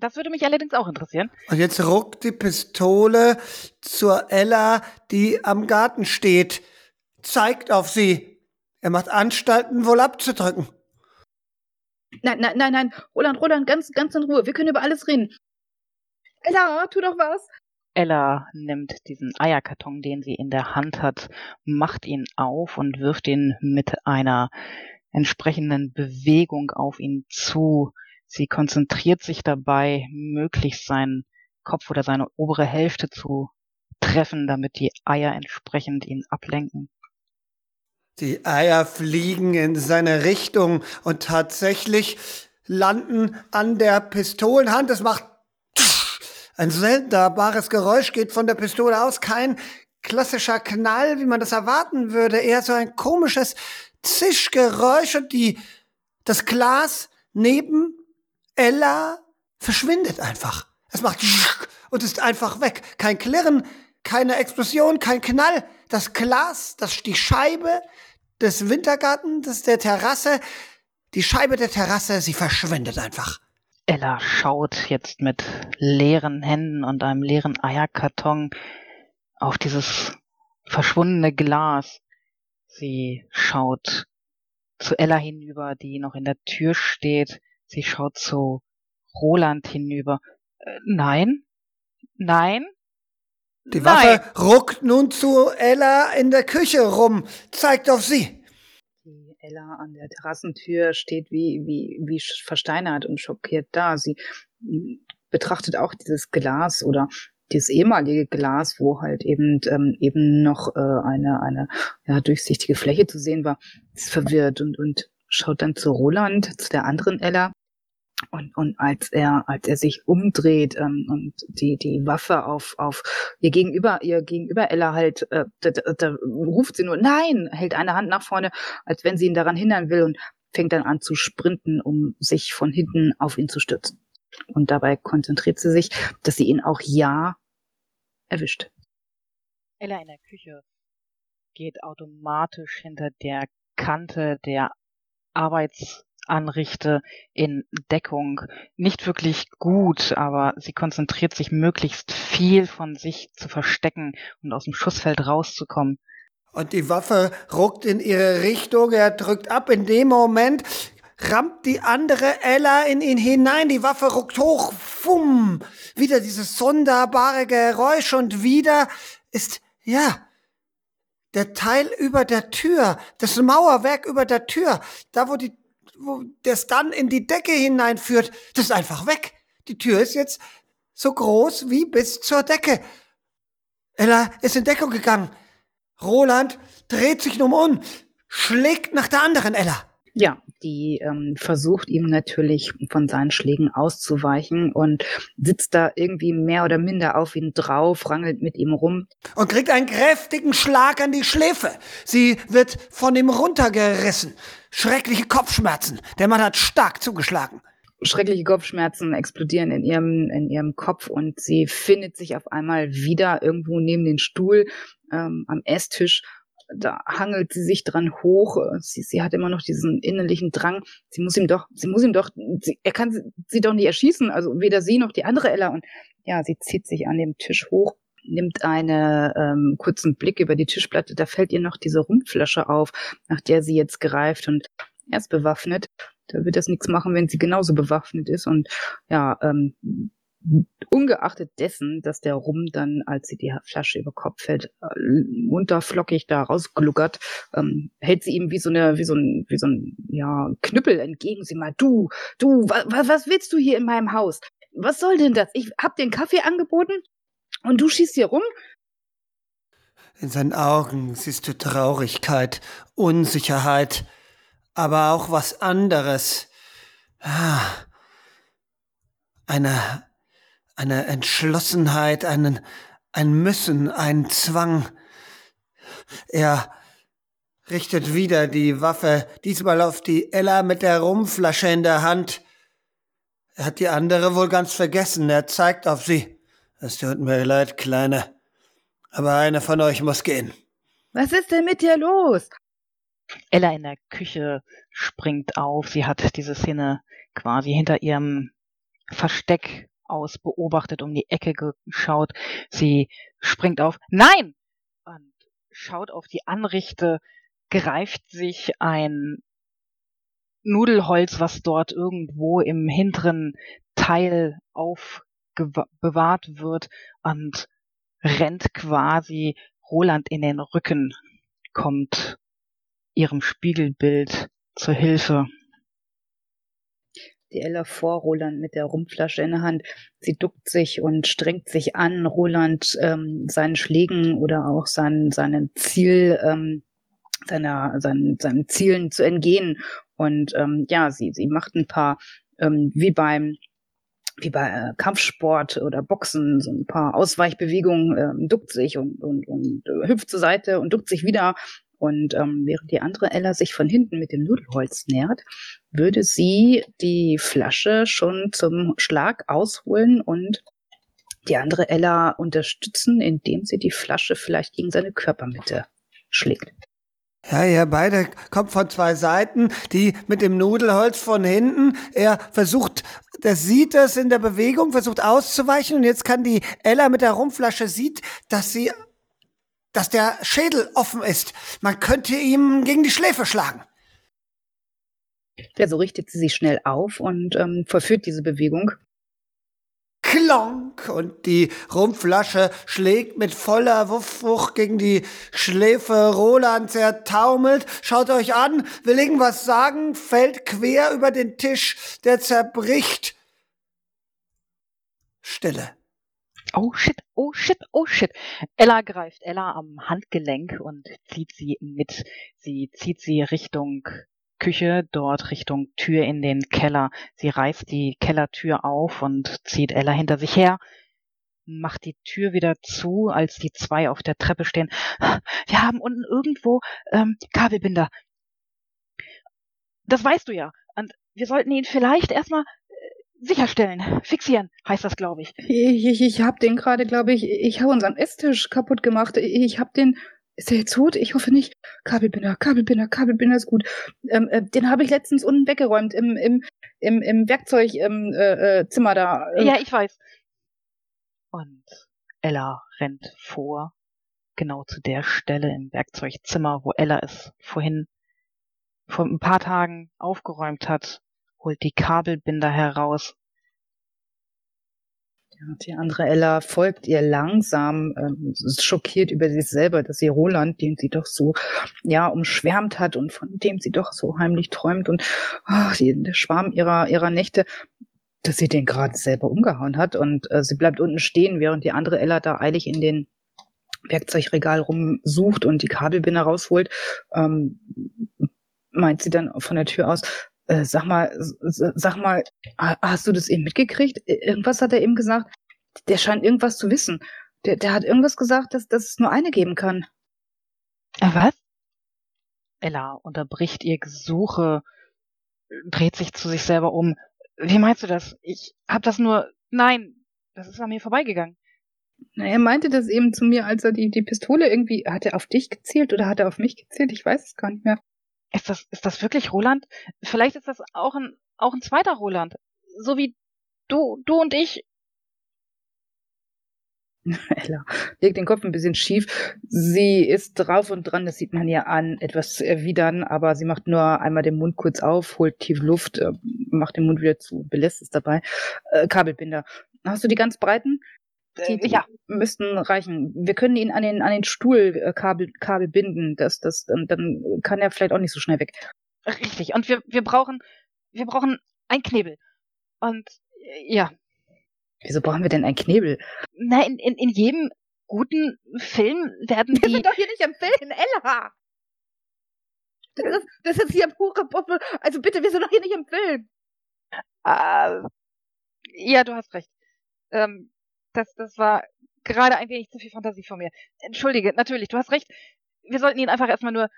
Das würde mich allerdings auch interessieren. Und jetzt ruckt die Pistole zur Ella, die am Garten steht, zeigt auf sie. Er macht Anstalten, wohl abzudrücken. Nein, nein, nein, nein. Roland, Roland, ganz, ganz in Ruhe. Wir können über alles reden. Ella, tu doch was. Ella nimmt diesen Eierkarton, den sie in der Hand hat, macht ihn auf und wirft ihn mit einer entsprechenden Bewegung auf ihn zu. Sie konzentriert sich dabei, möglichst seinen Kopf oder seine obere Hälfte zu treffen, damit die Eier entsprechend ihn ablenken. Die Eier fliegen in seine Richtung und tatsächlich landen an der Pistolenhand. Es macht ein sonderbares Geräusch, geht von der Pistole aus. Kein klassischer Knall, wie man das erwarten würde. Eher so ein komisches Zischgeräusch und die, das Glas neben Ella verschwindet einfach. Es macht und ist einfach weg. Kein Klirren, keine Explosion, kein Knall. Das Glas, das, die Scheibe des Wintergartens, der Terrasse, die Scheibe der Terrasse, sie verschwindet einfach. Ella schaut jetzt mit leeren Händen und einem leeren Eierkarton auf dieses verschwundene Glas. Sie schaut zu Ella hinüber, die noch in der Tür steht. Sie schaut zu Roland hinüber. Äh, nein, nein. Die Waffe nein. ruckt nun zu Ella in der Küche rum, zeigt auf sie. Die Ella an der Terrassentür steht wie, wie, wie versteinert und schockiert da. Sie betrachtet auch dieses Glas oder dieses ehemalige Glas, wo halt eben ähm, eben noch äh, eine eine ja, durchsichtige Fläche zu sehen war, ist verwirrt und und schaut dann zu Roland, zu der anderen Ella und, und als er, als er sich umdreht ähm, und die, die Waffe auf, auf ihr gegenüber, ihr gegenüber Ella halt, äh, da, da, da ruft sie nur Nein, hält eine Hand nach vorne, als wenn sie ihn daran hindern will und fängt dann an zu sprinten, um sich von hinten auf ihn zu stürzen. Und dabei konzentriert sie sich, dass sie ihn auch ja erwischt. Ella in der Küche geht automatisch hinter der Kante der Arbeits anrichte in Deckung. Nicht wirklich gut, aber sie konzentriert sich möglichst viel von sich zu verstecken und aus dem Schussfeld rauszukommen. Und die Waffe ruckt in ihre Richtung, er drückt ab. In dem Moment rammt die andere Ella in ihn hinein, die Waffe ruckt hoch, fumm, wieder dieses sonderbare Geräusch und wieder ist, ja, der Teil über der Tür, das Mauerwerk über der Tür, da wo die das dann in die Decke hineinführt, das ist einfach weg. Die Tür ist jetzt so groß wie bis zur Decke. Ella ist in Deckung gegangen. Roland dreht sich nun um, schlägt nach der anderen Ella. Ja, die ähm, versucht ihm natürlich von seinen Schlägen auszuweichen und sitzt da irgendwie mehr oder minder auf ihn drauf, rangelt mit ihm rum. Und kriegt einen kräftigen Schlag an die Schläfe. Sie wird von ihm runtergerissen. Schreckliche Kopfschmerzen. Der Mann hat stark zugeschlagen. Schreckliche Kopfschmerzen explodieren in ihrem, in ihrem Kopf und sie findet sich auf einmal wieder irgendwo neben den Stuhl ähm, am Esstisch da hangelt sie sich dran hoch. Sie, sie hat immer noch diesen innerlichen Drang. Sie muss ihm doch, sie muss ihm doch, sie, er kann sie, sie doch nicht erschießen. Also weder sie noch die andere Ella. Und ja, sie zieht sich an dem Tisch hoch, nimmt einen ähm, kurzen Blick über die Tischplatte. Da fällt ihr noch diese Rumpflasche auf, nach der sie jetzt greift und er ist bewaffnet. Da wird das nichts machen, wenn sie genauso bewaffnet ist. Und ja, ähm, ungeachtet dessen, dass der Rum dann, als sie die Flasche über Kopf fällt, munterflockig da rausgluckert, ähm, hält sie ihm wie so eine, wie so ein, wie so ein, ja, Knüppel entgegen. Sie mal, du, du, was, was willst du hier in meinem Haus? Was soll denn das? Ich hab den Kaffee angeboten und du schießt hier rum? In seinen Augen siehst du Traurigkeit, Unsicherheit, aber auch was anderes. Ah, eine eine Entschlossenheit, einen, ein Müssen, ein Zwang. Er richtet wieder die Waffe, diesmal auf die Ella mit der Rumflasche in der Hand. Er hat die andere wohl ganz vergessen. Er zeigt auf sie. Es tut mir leid, Kleine. Aber einer von euch muss gehen. Was ist denn mit dir los? Ella in der Küche springt auf. Sie hat diese Szene quasi hinter ihrem Versteck aus, beobachtet, um die Ecke geschaut. Sie springt auf. Nein! Und schaut auf die Anrichte, greift sich ein Nudelholz, was dort irgendwo im hinteren Teil aufbewahrt wird und rennt quasi Roland in den Rücken, kommt ihrem Spiegelbild zur Hilfe die Ella vor Roland mit der Rumpflasche in der Hand. Sie duckt sich und strengt sich an, Roland ähm, seinen Schlägen oder auch sein, seinen Ziel, ähm, seiner, seinen, seinen Zielen zu entgehen. Und ähm, ja, sie, sie macht ein paar, ähm, wie beim wie bei äh, Kampfsport oder Boxen, so ein paar Ausweichbewegungen, ähm, duckt sich und, und, und äh, hüpft zur Seite und duckt sich wieder und ähm, während die andere Ella sich von hinten mit dem Nudelholz nähert, würde sie die Flasche schon zum Schlag ausholen und die andere Ella unterstützen, indem sie die Flasche vielleicht gegen seine Körpermitte schlägt. Ja, ihr beide kommt von zwei Seiten, die mit dem Nudelholz von hinten. Er versucht, der sieht das in der Bewegung, versucht auszuweichen und jetzt kann die Ella mit der Rumflasche sieht, dass sie dass der Schädel offen ist. Man könnte ihm gegen die Schläfe schlagen. Ja, so richtet sie sich schnell auf und ähm, vollführt diese Bewegung. Klonk! Und die Rumpflasche schlägt mit voller Wuchtwucht gegen die Schläfe Rolands. Er taumelt, schaut euch an, will irgendwas sagen, fällt quer über den Tisch, der zerbricht. Stille. Oh shit, oh shit, oh shit. Ella greift Ella am Handgelenk und zieht sie mit. Sie zieht sie Richtung Küche, dort Richtung Tür in den Keller. Sie reißt die Kellertür auf und zieht Ella hinter sich her, macht die Tür wieder zu, als die zwei auf der Treppe stehen. Wir haben unten irgendwo ähm, Kabelbinder. Das weißt du ja. Und wir sollten ihn vielleicht erstmal sicherstellen, fixieren, heißt das, glaube ich. Ich, ich, ich habe den gerade, glaube ich, ich habe unseren Esstisch kaputt gemacht. Ich habe den, ist er jetzt tot? Ich hoffe nicht. Kabelbinder, Kabelbinder, Kabelbinder ist gut. Ähm, äh, den habe ich letztens unten weggeräumt im, im, im, im Werkzeugzimmer äh, äh, da. Ja, ich weiß. Und Ella rennt vor, genau zu der Stelle im Werkzeugzimmer, wo Ella es vorhin vor ein paar Tagen aufgeräumt hat holt die Kabelbinder heraus. Die andere Ella folgt ihr langsam, ähm, schockiert über sich selber, dass sie Roland, den sie doch so ja umschwärmt hat und von dem sie doch so heimlich träumt und ach, der Schwarm ihrer ihrer Nächte, dass sie den gerade selber umgehauen hat und äh, sie bleibt unten stehen, während die andere Ella da eilig in den Werkzeugregal rumsucht und die Kabelbinder rausholt. Ähm, meint sie dann von der Tür aus. Äh, sag mal, sag mal, hast du das eben mitgekriegt? Irgendwas hat er eben gesagt. Der scheint irgendwas zu wissen. Der, der hat irgendwas gesagt, dass, dass es nur eine geben kann. Äh, was? Ella unterbricht ihr Gesuche, dreht sich zu sich selber um. Wie meinst du das? Ich hab das nur. Nein, das ist an mir vorbeigegangen. Na, er meinte das eben zu mir, als er die, die Pistole irgendwie. Hat er auf dich gezielt oder hat er auf mich gezielt? Ich weiß es gar nicht mehr. Ist das, ist das wirklich Roland? Vielleicht ist das auch ein, auch ein zweiter Roland. So wie du, du und ich [LAUGHS] Ella legt den Kopf ein bisschen schief. Sie ist drauf und dran, das sieht man ihr an, etwas zu erwidern, aber sie macht nur einmal den Mund kurz auf, holt tief Luft, äh, macht den Mund wieder zu, belässt es dabei. Äh, Kabelbinder. Hast du die ganz breiten? Die, die ja. müssten reichen. Wir können ihn an den, an den Stuhl äh, Kabel, binden. Das, das, dann, dann kann er vielleicht auch nicht so schnell weg. Richtig. Und wir, wir brauchen, wir brauchen ein Knebel. Und ja, Wieso brauchen wir denn einen Knebel? Na, in, in, in jedem guten Film werden die... Wir sind doch hier nicht am Film, Ella! Das ist, das ist hier pure Puppe. Also bitte, wir sind doch hier nicht im Film. Äh, ja, du hast recht. Ähm, das, das war gerade ein wenig zu viel Fantasie von mir. Entschuldige, natürlich, du hast recht. Wir sollten ihn einfach erstmal nur.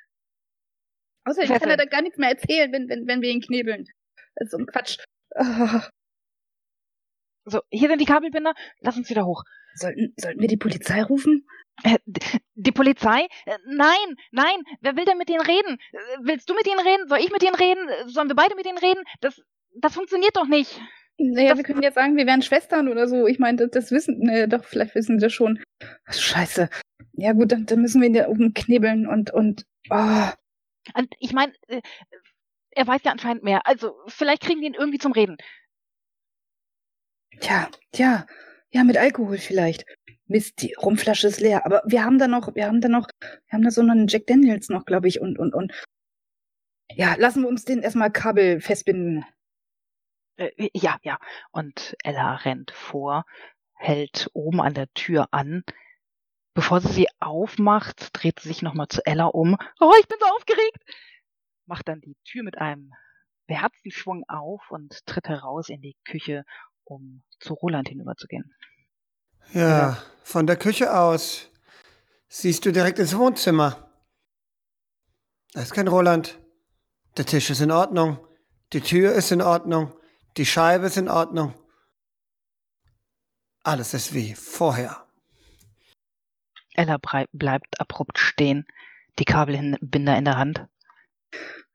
Außerdem kann er da gar nichts mehr erzählen, wenn, wenn, wenn wir ihn knebeln. So ein Quatsch. Oh. [LAUGHS] So, hier sind die Kabelbinder. Lass uns wieder hoch. Sollten, sollten wir die Polizei rufen? Äh, die Polizei? Äh, nein, nein. Wer will denn mit denen reden? Äh, willst du mit ihnen reden? Soll ich mit ihnen reden? Sollen wir beide mit ihnen reden? Das, das funktioniert doch nicht. Naja, wir können jetzt sagen, wir wären Schwestern oder so. Ich meine, das, das wissen, ne, doch, vielleicht wissen sie das schon. Scheiße. Ja gut, dann, dann müssen wir ihn da oben knebeln und, und, oh. Und ich meine, er weiß ja anscheinend mehr. Also, vielleicht kriegen wir ihn irgendwie zum Reden. Tja, tja, ja, mit Alkohol vielleicht. Mist, die Rumflasche ist leer. Aber wir haben da noch, wir haben da noch, wir haben da so einen Jack Daniels noch, glaube ich, und, und, und. Ja, lassen wir uns den erstmal Kabel festbinden. Äh, ja, ja. Und Ella rennt vor, hält oben an der Tür an. Bevor sie sie aufmacht, dreht sie sich nochmal zu Ella um. Oh, ich bin so aufgeregt! Macht dann die Tür mit einem beherzten Schwung auf und tritt heraus in die Küche um zu Roland hinüberzugehen. Ja, von der Küche aus siehst du direkt ins Wohnzimmer. Da ist kein Roland. Der Tisch ist in Ordnung. Die Tür ist in Ordnung. Die Scheibe ist in Ordnung. Alles ist wie vorher. Ella bleibt abrupt stehen, die Kabelbinder in der Hand.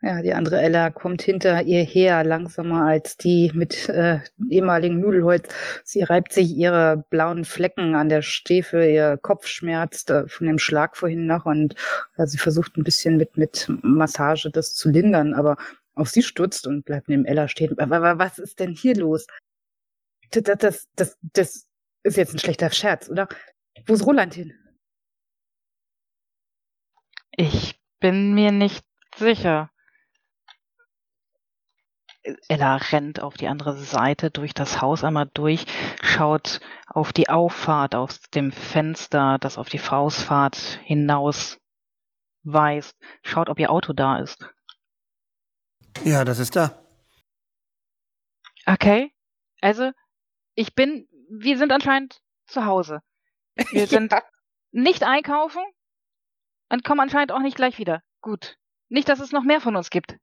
Ja, die andere Ella kommt hinter ihr her, langsamer als die mit äh, ehemaligen Nudelholz. Sie reibt sich ihre blauen Flecken an der Stefe, ihr Kopf schmerzt äh, von dem Schlag vorhin noch und äh, sie versucht ein bisschen mit, mit Massage das zu lindern, aber auch sie stutzt und bleibt neben Ella stehen. Aber was ist denn hier los? Das, das, das, das ist jetzt ein schlechter Scherz, oder? Wo ist Roland hin? Ich bin mir nicht sicher. Ella rennt auf die andere Seite durch das Haus einmal durch, schaut auf die Auffahrt aus dem Fenster, das auf die Faustfahrt hinaus weist, schaut, ob ihr Auto da ist. Ja, das ist da. Okay. Also, ich bin, wir sind anscheinend zu Hause. Wir [LAUGHS] sind ja. nicht einkaufen und kommen anscheinend auch nicht gleich wieder. Gut. Nicht, dass es noch mehr von uns gibt.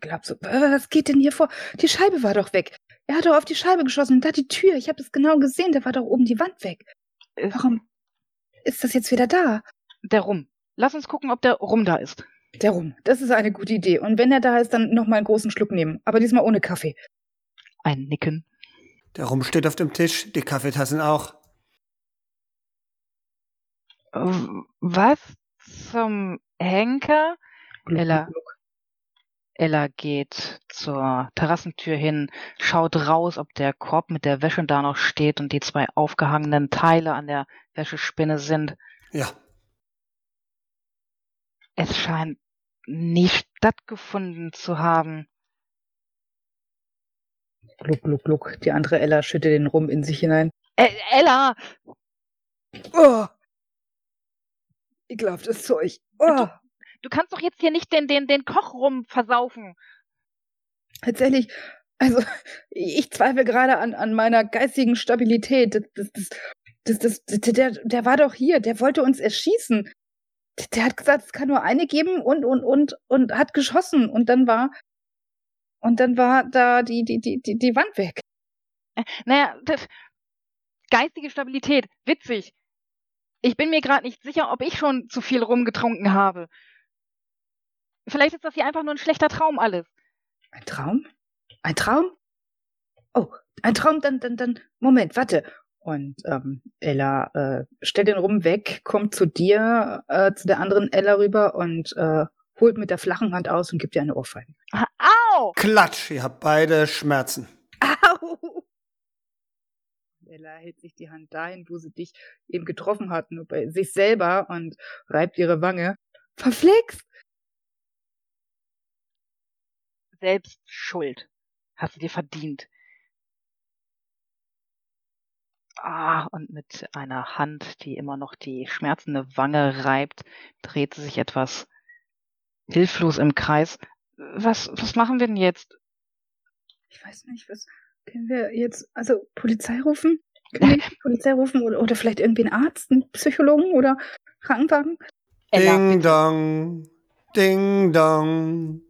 Glaubst du, was geht denn hier vor? Die Scheibe war doch weg. Er hat doch auf die Scheibe geschossen und da die Tür. Ich habe das genau gesehen. Da war doch oben die Wand weg. Äh. Warum ist das jetzt wieder da? Der Rum. Lass uns gucken, ob der Rum da ist. Der Rum. Das ist eine gute Idee. Und wenn er da ist, dann noch mal einen großen Schluck nehmen. Aber diesmal ohne Kaffee. Ein Nicken. Der Rum steht auf dem Tisch, die Kaffeetassen auch. Was zum Henker? Ella, Ella geht zur Terrassentür hin, schaut raus, ob der Korb mit der Wäsche da noch steht und die zwei aufgehangenen Teile an der Wäschespinne sind. Ja. Es scheint nie stattgefunden zu haben. Gluck, gluck, gluck. Die andere Ella schüttet den Rum in sich hinein. Ä Ella! Oh! Ekelhaftes Zeug. Oh! du kannst doch jetzt hier nicht den, den, den Koch rum versaufen. Tatsächlich, also ich zweifle gerade an, an meiner geistigen Stabilität. Das, das, das, das, der, der war doch hier, der wollte uns erschießen. Der, hat gesagt, es kann nur eine geben und, und, und, und hat geschossen. Und dann war, und dann war da die, die, die, die, die Wand weg. Äh, naja, das, geistige Stabilität, witzig. Ich bin mir gerade nicht sicher, ob ich schon zu viel rumgetrunken habe. Vielleicht ist das hier einfach nur ein schlechter Traum alles. Ein Traum? Ein Traum? Oh, ein Traum, dann, dann, dann, Moment, warte. Und ähm, Ella äh, stellt den Rum weg, kommt zu dir, äh, zu der anderen Ella rüber und äh, holt mit der flachen Hand aus und gibt dir eine Ohrfeige. Au! Klatsch, ihr habt beide Schmerzen. Au! Ella hält sich die Hand dahin, wo sie dich eben getroffen hat, nur bei sich selber und reibt ihre Wange. Verflixt! Selbst schuld. Hast du dir verdient. Ah, und mit einer Hand, die immer noch die schmerzende Wange reibt, dreht sie sich etwas hilflos im Kreis. Was, was machen wir denn jetzt? Ich weiß nicht, was können wir jetzt, also Polizei rufen? Können wir [LAUGHS] Polizei rufen oder, oder vielleicht irgendwie einen Arzt, einen Psychologen oder Krankenwagen? Ding dong, ding dong.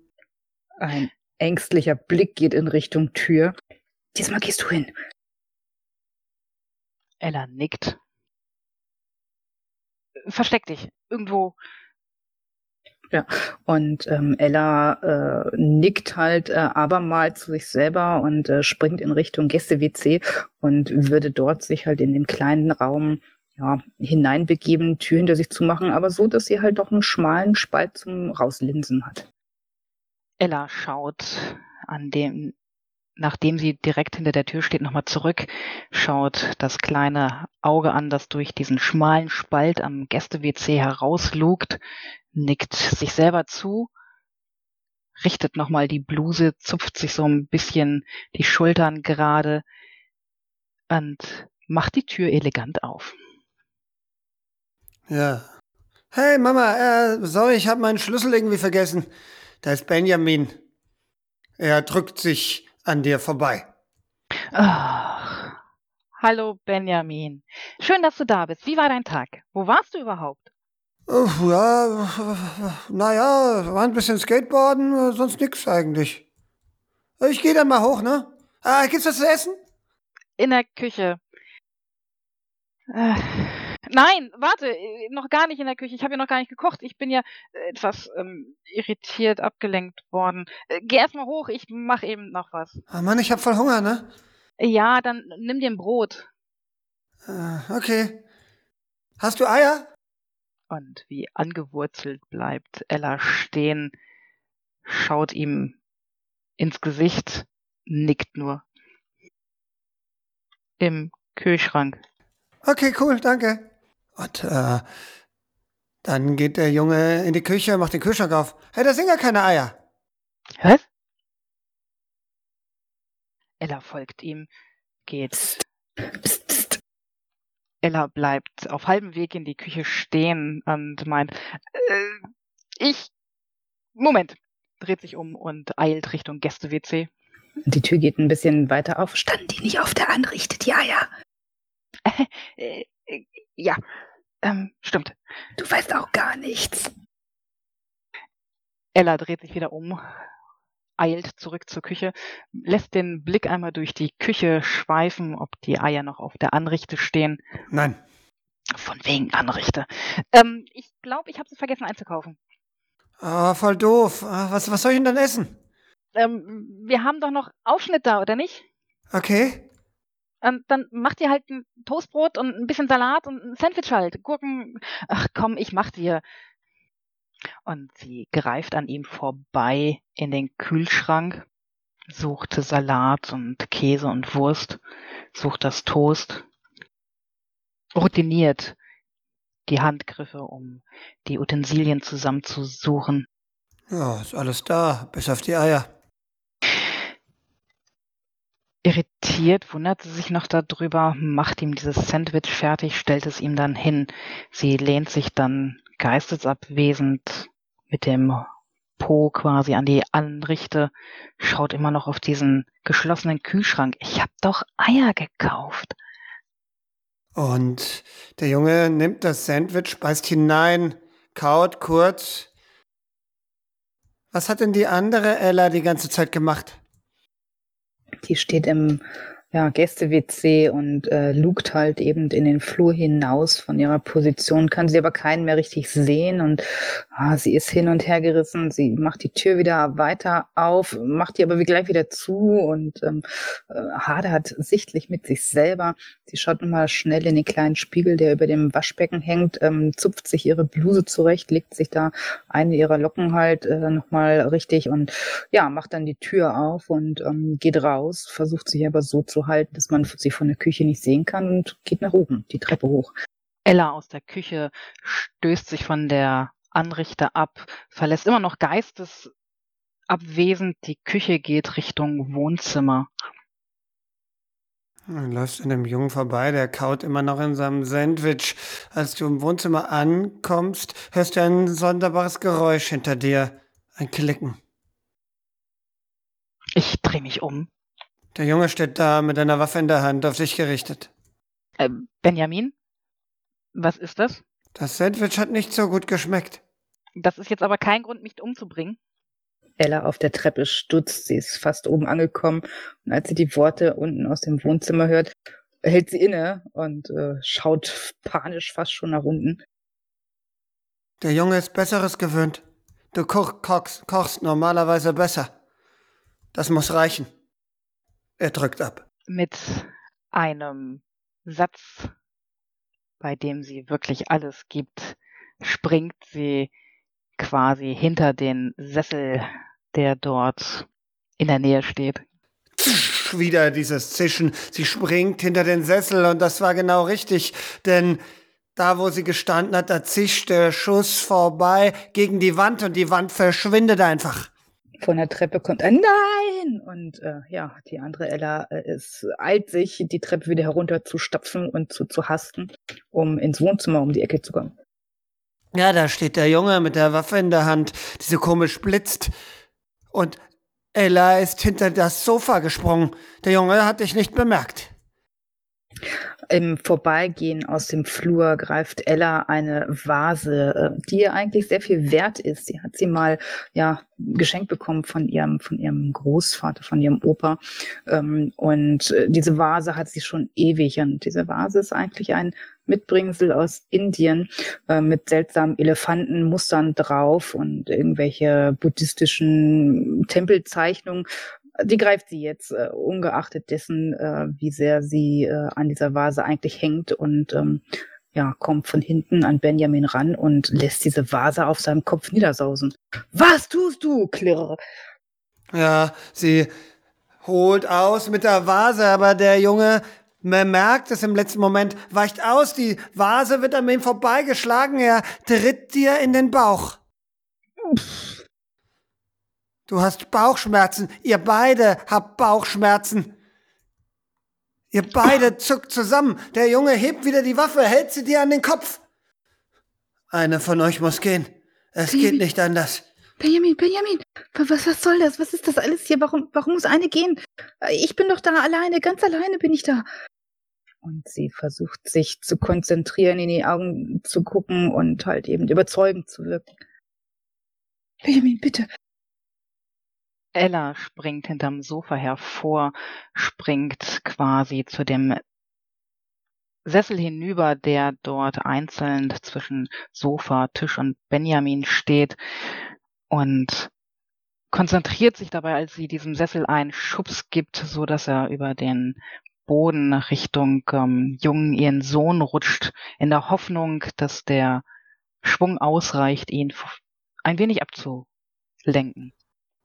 Ein ängstlicher Blick geht in Richtung Tür. Diesmal gehst du hin. Ella nickt. Versteck dich. Irgendwo. Und ähm, Ella äh, nickt halt äh, abermals zu sich selber und äh, springt in Richtung Gäste-WC und würde dort sich halt in den kleinen Raum ja, hineinbegeben, Tür hinter sich zu machen, aber so, dass sie halt doch einen schmalen Spalt zum Rauslinsen hat. Ella schaut an dem, nachdem sie direkt hinter der Tür steht, nochmal zurück, schaut das kleine Auge an, das durch diesen schmalen Spalt am Gäste-WC herauslugt, nickt sich selber zu, richtet nochmal die Bluse, zupft sich so ein bisschen die Schultern gerade und macht die Tür elegant auf. Ja. Hey Mama, äh, sorry, ich habe meinen Schlüssel irgendwie vergessen. Da ist Benjamin. Er drückt sich an dir vorbei. Ach, hallo Benjamin. Schön, dass du da bist. Wie war dein Tag? Wo warst du überhaupt? Ja, naja, war ein bisschen Skateboarden, sonst nix eigentlich. Ich gehe dann mal hoch, ne? Ah, gibt's was zu essen? In der Küche. Äh, nein, warte, äh, noch gar nicht in der Küche. Ich habe ja noch gar nicht gekocht. Ich bin ja äh, etwas ähm, irritiert, abgelenkt worden. Äh, geh erst mal hoch, ich mach eben noch was. Ah, Mann, ich hab voll Hunger, ne? Ja, dann nimm dir ein Brot. Äh, okay. Hast du Eier? Und wie angewurzelt bleibt Ella stehen, schaut ihm ins Gesicht, nickt nur. Im Kühlschrank. Okay, cool, danke. Und äh, dann geht der Junge in die Küche, macht den Kühlschrank auf. Hey, da sind gar keine Eier. Was? Ella folgt ihm, geht. Psst, psst. Ella bleibt auf halbem Weg in die Küche stehen und meint, äh, ich, Moment, dreht sich um und eilt Richtung Gäste-WC. Die Tür geht ein bisschen weiter auf. Standen die nicht auf der Anrichte, die Eier? [LAUGHS] Äh, äh, ja, ähm, stimmt. Du weißt auch gar nichts. Ella dreht sich wieder um, eilt zurück zur Küche, lässt den Blick einmal durch die Küche schweifen, ob die Eier noch auf der Anrichte stehen. Nein. Von wegen Anrichte. Ähm, ich glaube, ich habe sie vergessen einzukaufen. Ah, voll doof. Ah, was, was soll ich denn dann essen? Ähm, wir haben doch noch Aufschnitt da, oder nicht? Okay. Und dann macht ihr halt ein Toastbrot und ein bisschen Salat und ein Sandwich halt. Gurken. Ach komm, ich mach dir. Und sie greift an ihm vorbei in den Kühlschrank, sucht Salat und Käse und Wurst, sucht das Toast, routiniert die Handgriffe, um die Utensilien zusammenzusuchen. Ja, ist alles da, bis auf die Eier. Irritiert wundert sie sich noch darüber, macht ihm dieses Sandwich fertig, stellt es ihm dann hin. Sie lehnt sich dann geistesabwesend mit dem Po quasi an die Anrichte, schaut immer noch auf diesen geschlossenen Kühlschrank. Ich hab doch Eier gekauft. Und der Junge nimmt das Sandwich, beißt hinein, kaut kurz. Was hat denn die andere Ella die ganze Zeit gemacht? Die steht im ja, Gäste-WC und äh, lugt halt eben in den Flur hinaus von ihrer Position, kann sie aber keinen mehr richtig sehen und ah, sie ist hin und her gerissen. Sie macht die Tür wieder weiter auf, macht die aber gleich wieder zu und ähm, äh, hadert sichtlich mit sich selber. Sie schaut nochmal schnell in den kleinen Spiegel, der über dem Waschbecken hängt, ähm, zupft sich ihre Bluse zurecht, legt sich da eine ihrer Locken halt äh, nochmal richtig und ja, macht dann die Tür auf und ähm, geht raus, versucht sich aber so zu halten, dass man sie von der Küche nicht sehen kann und geht nach oben, die Treppe hoch. Ella aus der Küche stößt sich von der Anrichte ab, verlässt immer noch geistesabwesend die Küche, geht Richtung Wohnzimmer. Du läufst an dem Jungen vorbei, der kaut immer noch in seinem Sandwich. Als du im Wohnzimmer ankommst, hörst du ein sonderbares Geräusch hinter dir. Ein Klicken. Ich dreh mich um. Der Junge steht da mit einer Waffe in der Hand, auf dich gerichtet. Äh, Benjamin? Was ist das? Das Sandwich hat nicht so gut geschmeckt. Das ist jetzt aber kein Grund, mich umzubringen. Ella auf der Treppe stutzt. Sie ist fast oben angekommen. Und als sie die Worte unten aus dem Wohnzimmer hört, hält sie inne und äh, schaut panisch fast schon nach unten. Der Junge ist Besseres gewöhnt. Du koch, kochst, kochst normalerweise besser. Das muss reichen. Er drückt ab. Mit einem Satz, bei dem sie wirklich alles gibt, springt sie quasi hinter den Sessel der dort in der Nähe steht. Wieder dieses Zischen. Sie springt hinter den Sessel und das war genau richtig, denn da, wo sie gestanden hat, da zischt der Schuss vorbei gegen die Wand und die Wand verschwindet einfach. Von der Treppe kommt ein Nein! Und äh, ja, die andere Ella äh, es eilt sich, die Treppe wieder herunter zu stapfen und zu, zu hasten, um ins Wohnzimmer um die Ecke zu kommen. Ja, da steht der Junge mit der Waffe in der Hand, die so komisch blitzt. Und Ella ist hinter das Sofa gesprungen. Der Junge hat dich nicht bemerkt. Im Vorbeigehen aus dem Flur greift Ella eine Vase, äh, die ihr eigentlich sehr viel wert ist. Sie hat sie mal ja geschenkt bekommen von ihrem von ihrem Großvater, von ihrem Opa. Ähm, und äh, diese Vase hat sie schon ewig. Und diese Vase ist eigentlich ein Mitbringsel aus Indien äh, mit seltsamen Elefantenmustern drauf und irgendwelche buddhistischen Tempelzeichnungen. Die greift sie jetzt, äh, ungeachtet dessen, äh, wie sehr sie äh, an dieser Vase eigentlich hängt und ähm, ja, kommt von hinten an Benjamin ran und lässt diese Vase auf seinem Kopf niedersausen. Was tust du, Klirr? Ja, sie holt aus mit der Vase, aber der Junge man merkt es im letzten Moment, weicht aus, die Vase wird an ihm vorbeigeschlagen, er tritt dir in den Bauch. Du hast Bauchschmerzen, ihr beide habt Bauchschmerzen. Ihr beide zuckt zusammen, der Junge hebt wieder die Waffe, hält sie dir an den Kopf. Eine von euch muss gehen. Es Benjamin, geht nicht anders. Benjamin, Benjamin, was, was soll das? Was ist das alles hier? Warum, warum muss eine gehen? Ich bin doch da alleine, ganz alleine bin ich da. Und sie versucht sich zu konzentrieren, in die Augen zu gucken und halt eben überzeugend zu wirken. Benjamin, bitte. Ella springt hinterm Sofa hervor, springt quasi zu dem Sessel hinüber, der dort einzeln zwischen Sofa, Tisch und Benjamin steht und konzentriert sich dabei, als sie diesem Sessel einen Schubs gibt, so dass er über den Boden Richtung ähm, Jungen ihren Sohn rutscht, in der Hoffnung, dass der Schwung ausreicht, ihn ein wenig abzulenken.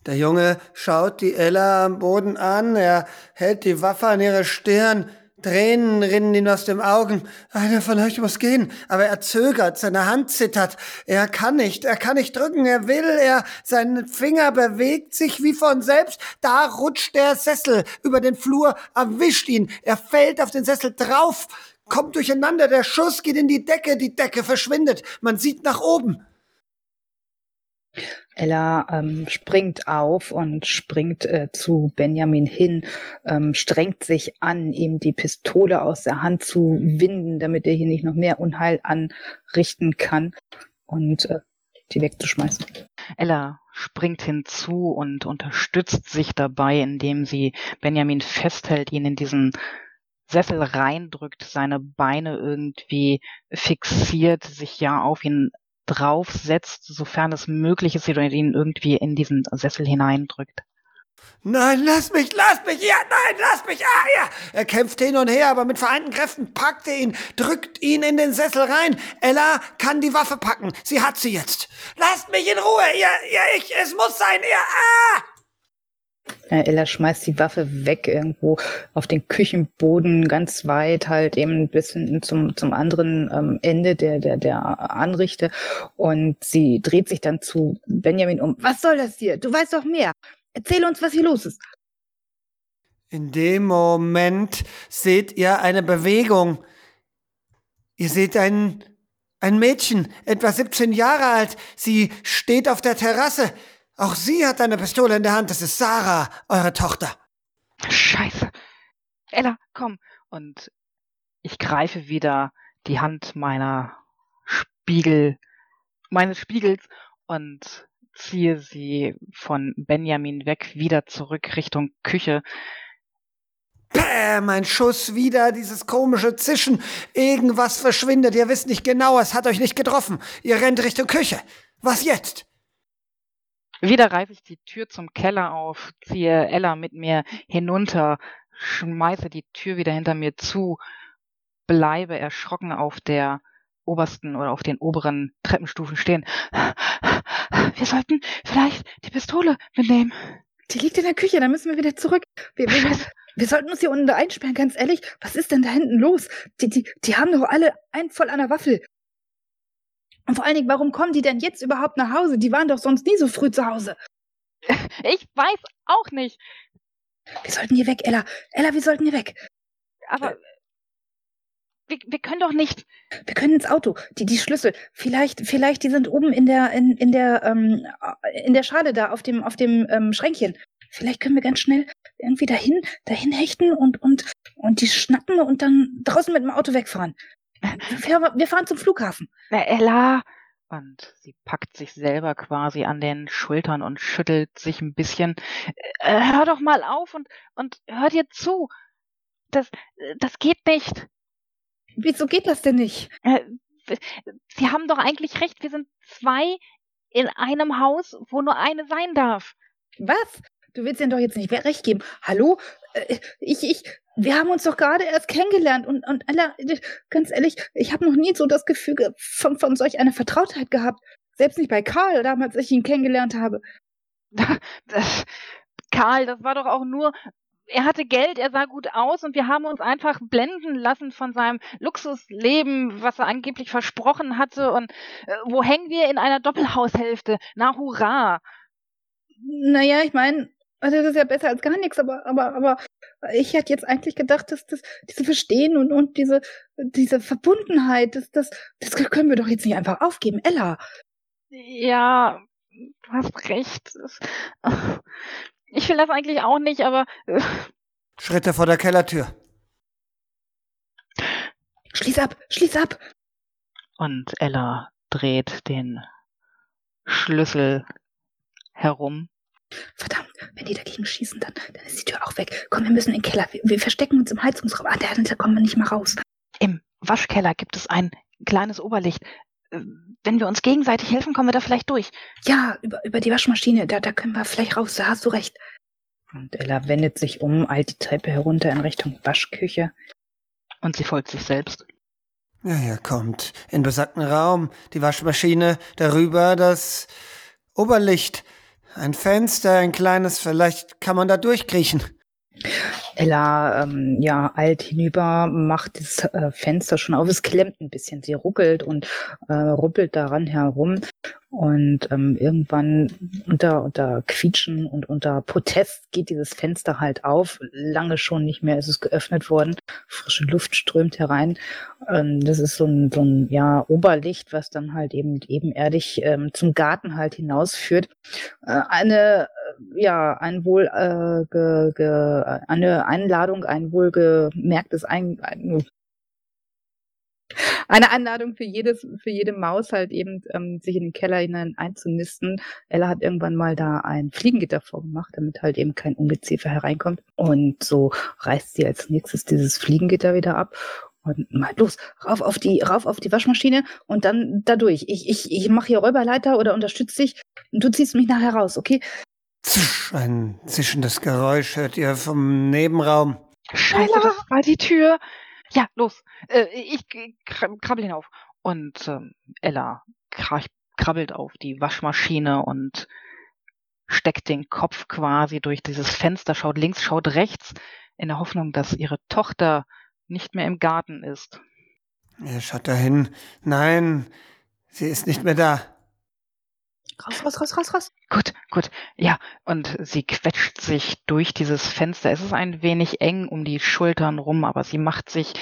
Der Junge schaut die Ella am Boden an, er hält die Waffe an ihre Stirn, Tränen rinnen ihm aus den Augen. Einer von euch muss gehen. Aber er zögert, seine Hand zittert. Er kann nicht, er kann nicht drücken, er will, er, sein Finger bewegt sich wie von selbst. Da rutscht der Sessel über den Flur, erwischt ihn. Er fällt auf den Sessel drauf, kommt durcheinander, der Schuss geht in die Decke, die Decke verschwindet. Man sieht nach oben. Ella ähm, springt auf und springt äh, zu Benjamin hin, ähm, strengt sich an, ihm die Pistole aus der Hand zu winden, damit er hier nicht noch mehr Unheil anrichten kann und äh, die wegzuschmeißen. Ella springt hinzu und unterstützt sich dabei, indem sie Benjamin festhält, ihn in diesen Sessel reindrückt, seine Beine irgendwie fixiert, sich ja auf ihn draufsetzt, sofern es möglich ist, oder ihn irgendwie in diesen Sessel hineindrückt. Nein, lass mich, lass mich, ja, nein, lass mich, ah, ja. Er kämpft hin und her, aber mit vereinten Kräften packt er ihn, drückt ihn in den Sessel rein. Ella kann die Waffe packen. Sie hat sie jetzt. Lasst mich in Ruhe, ja, ja, ich, es muss sein, ja, ah! Ja, Ella schmeißt die Waffe weg irgendwo auf den Küchenboden ganz weit halt eben bis hinten zum, zum anderen ähm, Ende der, der, der Anrichte und sie dreht sich dann zu Benjamin um. Was soll das hier? Du weißt doch mehr. Erzähl uns, was hier los ist. In dem Moment seht ihr eine Bewegung. Ihr seht ein, ein Mädchen, etwa 17 Jahre alt. Sie steht auf der Terrasse. Auch sie hat eine Pistole in der Hand. Das ist Sarah, eure Tochter. Scheiße. Ella, komm. Und ich greife wieder die Hand meiner Spiegel, meines Spiegels und ziehe sie von Benjamin weg, wieder zurück Richtung Küche. Bäm, ein Schuss wieder, dieses komische Zischen. Irgendwas verschwindet. Ihr wisst nicht genau, es hat euch nicht getroffen. Ihr rennt Richtung Küche. Was jetzt? Wieder reiße ich die Tür zum Keller auf, ziehe Ella mit mir hinunter, schmeiße die Tür wieder hinter mir zu, bleibe erschrocken auf der obersten oder auf den oberen Treppenstufen stehen. Wir sollten vielleicht die Pistole mitnehmen. Die liegt in der Küche, da müssen wir wieder zurück. Wir, wir, wir sollten uns hier unten einsperren, ganz ehrlich. Was ist denn da hinten los? Die, die, die haben doch alle ein voll an der Waffel. Und vor allen Dingen, warum kommen die denn jetzt überhaupt nach Hause? Die waren doch sonst nie so früh zu Hause. [LAUGHS] Ich weiß auch nicht. Wir sollten hier weg, Ella. Ella, wir sollten hier weg. Aber äh, wir, wir können doch nicht. Wir können ins Auto. Die, die Schlüssel. Vielleicht, vielleicht, die sind oben in der, in, in der, ähm, in der Schale da auf dem, auf dem ähm, Schränkchen. Vielleicht können wir ganz schnell irgendwie dahin, dahin hechten und, und, und die schnappen und dann draußen mit dem Auto wegfahren. [LAUGHS] Wir fahren zum Flughafen. Na, Ella. Und sie packt sich selber quasi an den Schultern und schüttelt sich ein bisschen. Äh, hör doch mal auf und, und hör dir zu. Das, das geht nicht. Wieso geht das denn nicht? Äh, Sie haben doch eigentlich recht. Wir sind zwei in einem Haus, wo nur eine sein darf. Was? Du willst ihnen doch jetzt nicht recht geben. Hallo? Äh, ich, ich, wir haben uns doch gerade erst kennengelernt und, und Ella, ganz ehrlich, ich habe noch nie so das Gefühl von, von solch einer Vertrautheit gehabt. Selbst nicht bei Karl, damals, als ich ihn kennengelernt habe. Das, Karl, das war doch auch nur, er hatte Geld, er sah gut aus und wir haben uns einfach blenden lassen von seinem Luxusleben, was er angeblich versprochen hatte. Und äh, wo hängen wir in einer Doppelhaushälfte? Na hurra! Naja, ich meine, also das ist ja besser als gar nichts, aber, aber, aber ich hätte jetzt eigentlich gedacht, dass das, diese Verstehen und, und diese, diese Verbundenheit, das, das, das können wir doch jetzt nicht einfach aufgeben, Ella. Ja, du hast recht. [LAUGHS] Ich will das eigentlich auch nicht, aber. Schritte vor der Kellertür. Schließ ab, schließ ab. Und Ella dreht den Schlüssel herum Verdammt, wenn die dagegen schießen, dann, dann ist die Tür auch weg. Komm, wir müssen in den Keller. Wir, wir verstecken uns im Heizungsraum. Ah, da, da kommen wir nicht mal raus. Im Waschkeller gibt es ein kleines Oberlicht. Äh, wenn wir uns gegenseitig helfen, kommen wir da vielleicht durch. Ja, über, über die Waschmaschine, da, da können wir vielleicht raus, da hast du recht. Und Ella wendet sich um, eilt die Treppe herunter in Richtung Waschküche. Und sie folgt sich selbst. Ja, ja, kommt. In besagten Raum, die Waschmaschine, darüber das Oberlicht. Ein Fenster, ein kleines, vielleicht kann man da durchkriechen. Ella, ähm, ja, eilt hinüber, macht das äh, Fenster schon auf. Es klemmt ein bisschen. Sie ruckelt und äh, ruppelt daran herum Und ähm, irgendwann unter, unter Quietschen und unter Protest geht dieses Fenster halt auf. Lange schon nicht mehr ist es geöffnet worden. Frische Luft strömt herein. Ähm, das ist so ein, so ein ja, Oberlicht, was dann halt eben ebenerdig ähm, zum Garten halt hinausführt. Äh, eine äh, ja, ein wohl äh, ge, ge, eine Einladung, ein wohlgemerktes ein, ein eine Einladung für jedes, für jede Maus halt eben, ähm, sich in den Keller hinein einzunisten. Ella hat irgendwann mal da ein Fliegengitter vorgemacht, damit halt eben kein Ungeziefer hereinkommt. Und so reißt sie als nächstes dieses Fliegengitter wieder ab und mal los, rauf auf die, rauf auf die Waschmaschine und dann dadurch. Ich, ich, ich mache hier Räuberleiter oder unterstütze dich und du ziehst mich nachher raus, okay? Zisch, ein zischendes Geräusch hört ihr vom Nebenraum. Scheiße, das war die Tür. Ja, los. Äh, ich krabbel hinauf. Und ähm, Ella krabbelt auf die Waschmaschine und steckt den Kopf quasi durch dieses Fenster, schaut links, schaut rechts, in der Hoffnung, dass ihre Tochter nicht mehr im Garten ist. Er schaut dahin. Nein, sie ist nicht mehr da. Raus, raus, raus, raus, raus. Gut, gut. Ja, und sie quetscht sich durch dieses Fenster. Es ist ein wenig eng um die Schultern rum, aber sie macht sich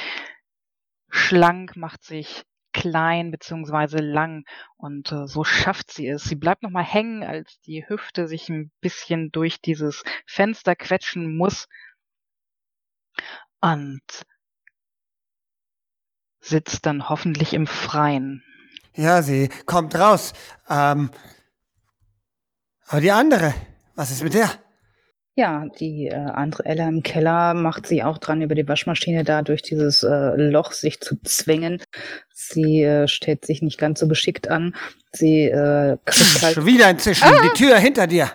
schlank, macht sich klein beziehungsweise lang und äh, so schafft sie es. Sie bleibt nochmal hängen, als die Hüfte sich ein bisschen durch dieses Fenster quetschen muss und sitzt dann hoffentlich im Freien. Ja, sie kommt raus. Ähm, aber die andere, was ist mit der? Ja, die äh, andere Ella im Keller macht sie auch dran, über die Waschmaschine da durch dieses äh, Loch sich zu zwängen. Sie äh, stellt sich nicht ganz so geschickt an. Sie äh, kriegt halt Schon wieder ein Zischen, ah! die Tür hinter dir.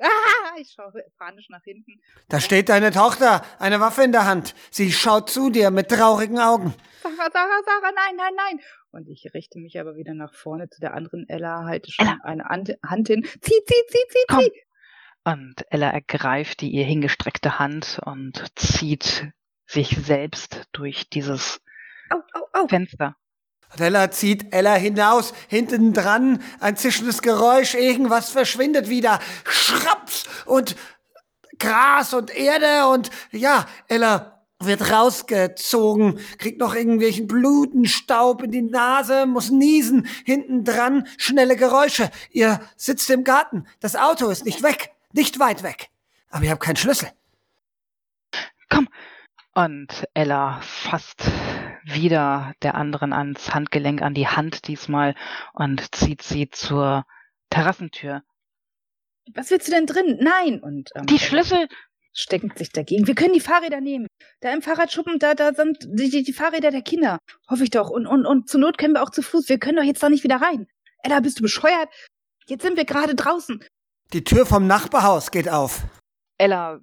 Ah, ich schaue panisch nach hinten. Da steht deine Tochter, eine Waffe in der Hand. Sie schaut zu dir mit traurigen Augen. Sarah, Sarah, Sarah, nein, nein, nein. Und ich richte mich aber wieder nach vorne zu der anderen Ella, halte schon Ella. eine Hand hin. Zieh, zieh, zieh, zieh, Komm. zieh. Und Ella ergreift die ihr hingestreckte Hand und zieht sich selbst durch dieses au, au, au. Fenster. Ella zieht Ella hinaus, hinten dran ein zischendes Geräusch, irgendwas verschwindet wieder, Schraps und Gras und Erde und ja, Ella wird rausgezogen, kriegt noch irgendwelchen Blutenstaub in die Nase, muss niesen, hinten dran schnelle Geräusche. Ihr sitzt im Garten, das Auto ist nicht weg, nicht weit weg, aber ihr habt keinen Schlüssel. Komm. Und Ella fasst wieder der anderen ans Handgelenk, an die Hand diesmal und zieht sie zur Terrassentür. Was willst du denn drin? Nein! Und ähm, die Schlüssel stecken sich dagegen. Wir können die Fahrräder nehmen. Da im Fahrradschuppen, da, da sind die, die, die Fahrräder der Kinder. Hoffe ich doch. Und, und, und zur Not können wir auch zu Fuß. Wir können doch jetzt da nicht wieder rein. Ella, bist du bescheuert? Jetzt sind wir gerade draußen. Die Tür vom Nachbarhaus geht auf. Ella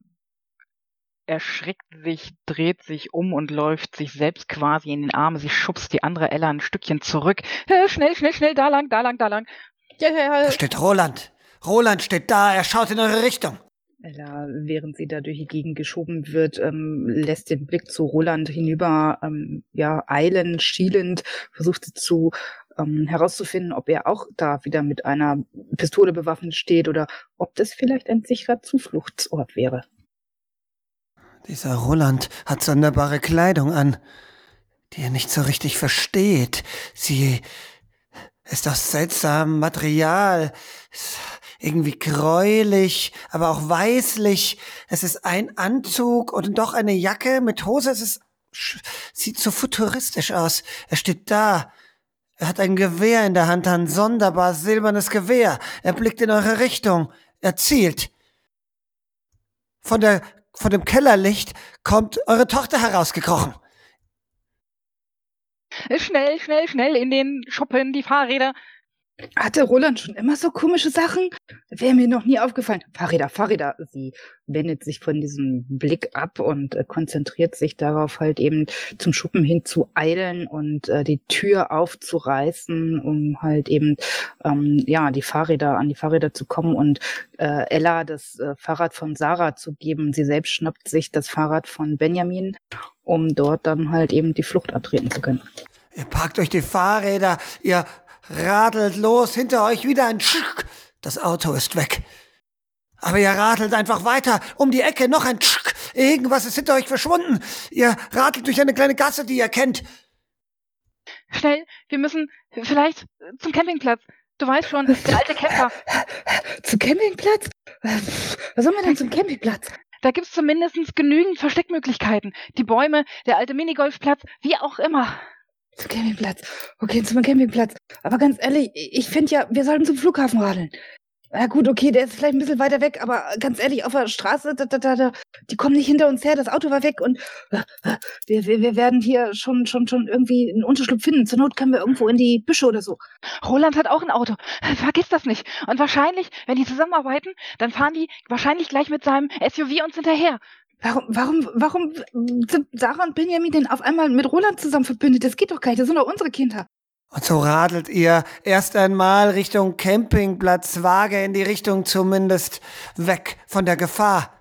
erschrickt sich, dreht sich um und läuft sich selbst quasi in den Arme. Sie schubst die andere Ella ein Stückchen zurück. Schnell, schnell, schnell, da lang, da lang, da lang. Ja, ja, ja. Da steht Roland. Roland steht da, er schaut in eure Richtung. Ella, während sie da durch die Gegend geschoben wird, ähm, lässt den Blick zu Roland hinüber, ähm, ja, eilend, schielend, versucht sie zu ähm, herauszufinden, ob er auch da wieder mit einer Pistole bewaffnet steht oder ob das vielleicht ein sicherer Zufluchtsort wäre. Dieser Roland hat sonderbare Kleidung an, die er nicht so richtig versteht. Sie ist aus seltsamem Material irgendwie gräulich, aber auch weißlich. Es ist ein Anzug und doch eine Jacke mit Hose. Es ist, sieht so futuristisch aus. Er steht da. Er hat ein Gewehr in der Hand, ein sonderbar silbernes Gewehr. Er blickt in eure Richtung. Er zielt. Von der, von dem Kellerlicht kommt eure Tochter herausgekrochen. Schnell, schnell, schnell in den Schuppen, die Fahrräder. Hatte Roland schon immer so komische Sachen? Wäre mir noch nie aufgefallen. Fahrräder, Fahrräder. Sie wendet sich von diesem Blick ab und äh, konzentriert sich darauf, halt eben zum Schuppen hin zu eilen und äh, die Tür aufzureißen, um halt eben ähm, ja die Fahrräder an die Fahrräder zu kommen und äh, Ella das äh, Fahrrad von Sarah zu geben. Sie selbst schnappt sich das Fahrrad von Benjamin, um dort dann halt eben die Flucht antreten zu können. Ihr packt euch die Fahrräder, ihr radelt los, hinter euch wieder ein Tschick. Das Auto ist weg. Aber ihr radelt einfach weiter, um die Ecke, noch ein Tschick. Irgendwas ist hinter euch verschwunden. Ihr radelt durch eine kleine Gasse, die ihr kennt. Schnell, wir müssen vielleicht zum Campingplatz. Du weißt schon, der alte Camper. [LAUGHS] Zum Campingplatz? Was sollen wir denn zum Campingplatz? Da gibt's zumindest genügend Versteckmöglichkeiten. Die Bäume, der alte Minigolfplatz, wie auch immer. Zum Campingplatz. Okay, zum Campingplatz. Aber ganz ehrlich, ich finde ja, wir sollten zum Flughafen radeln. Ja gut, okay, der ist vielleicht ein bisschen weiter weg, aber ganz ehrlich, auf der Straße, da, da, da, die kommen nicht hinter uns her, das Auto war weg und äh, wir, wir, wir werden hier schon, schon, schon irgendwie einen Unterschlupf finden. Zur Not können wir irgendwo in die Büsche oder so. Roland hat auch ein Auto. [LAUGHS] Vergiss das nicht. Und wahrscheinlich, wenn die zusammenarbeiten, dann fahren die wahrscheinlich gleich mit seinem SUV uns hinterher. Warum, warum, warum sind Sarah und Benjamin denn auf einmal mit Roland zusammen verbündet? Das geht doch gar nicht, das sind doch unsere Kinder. Und so radelt ihr erst einmal Richtung Campingplatz, vage in die Richtung zumindest weg von der Gefahr.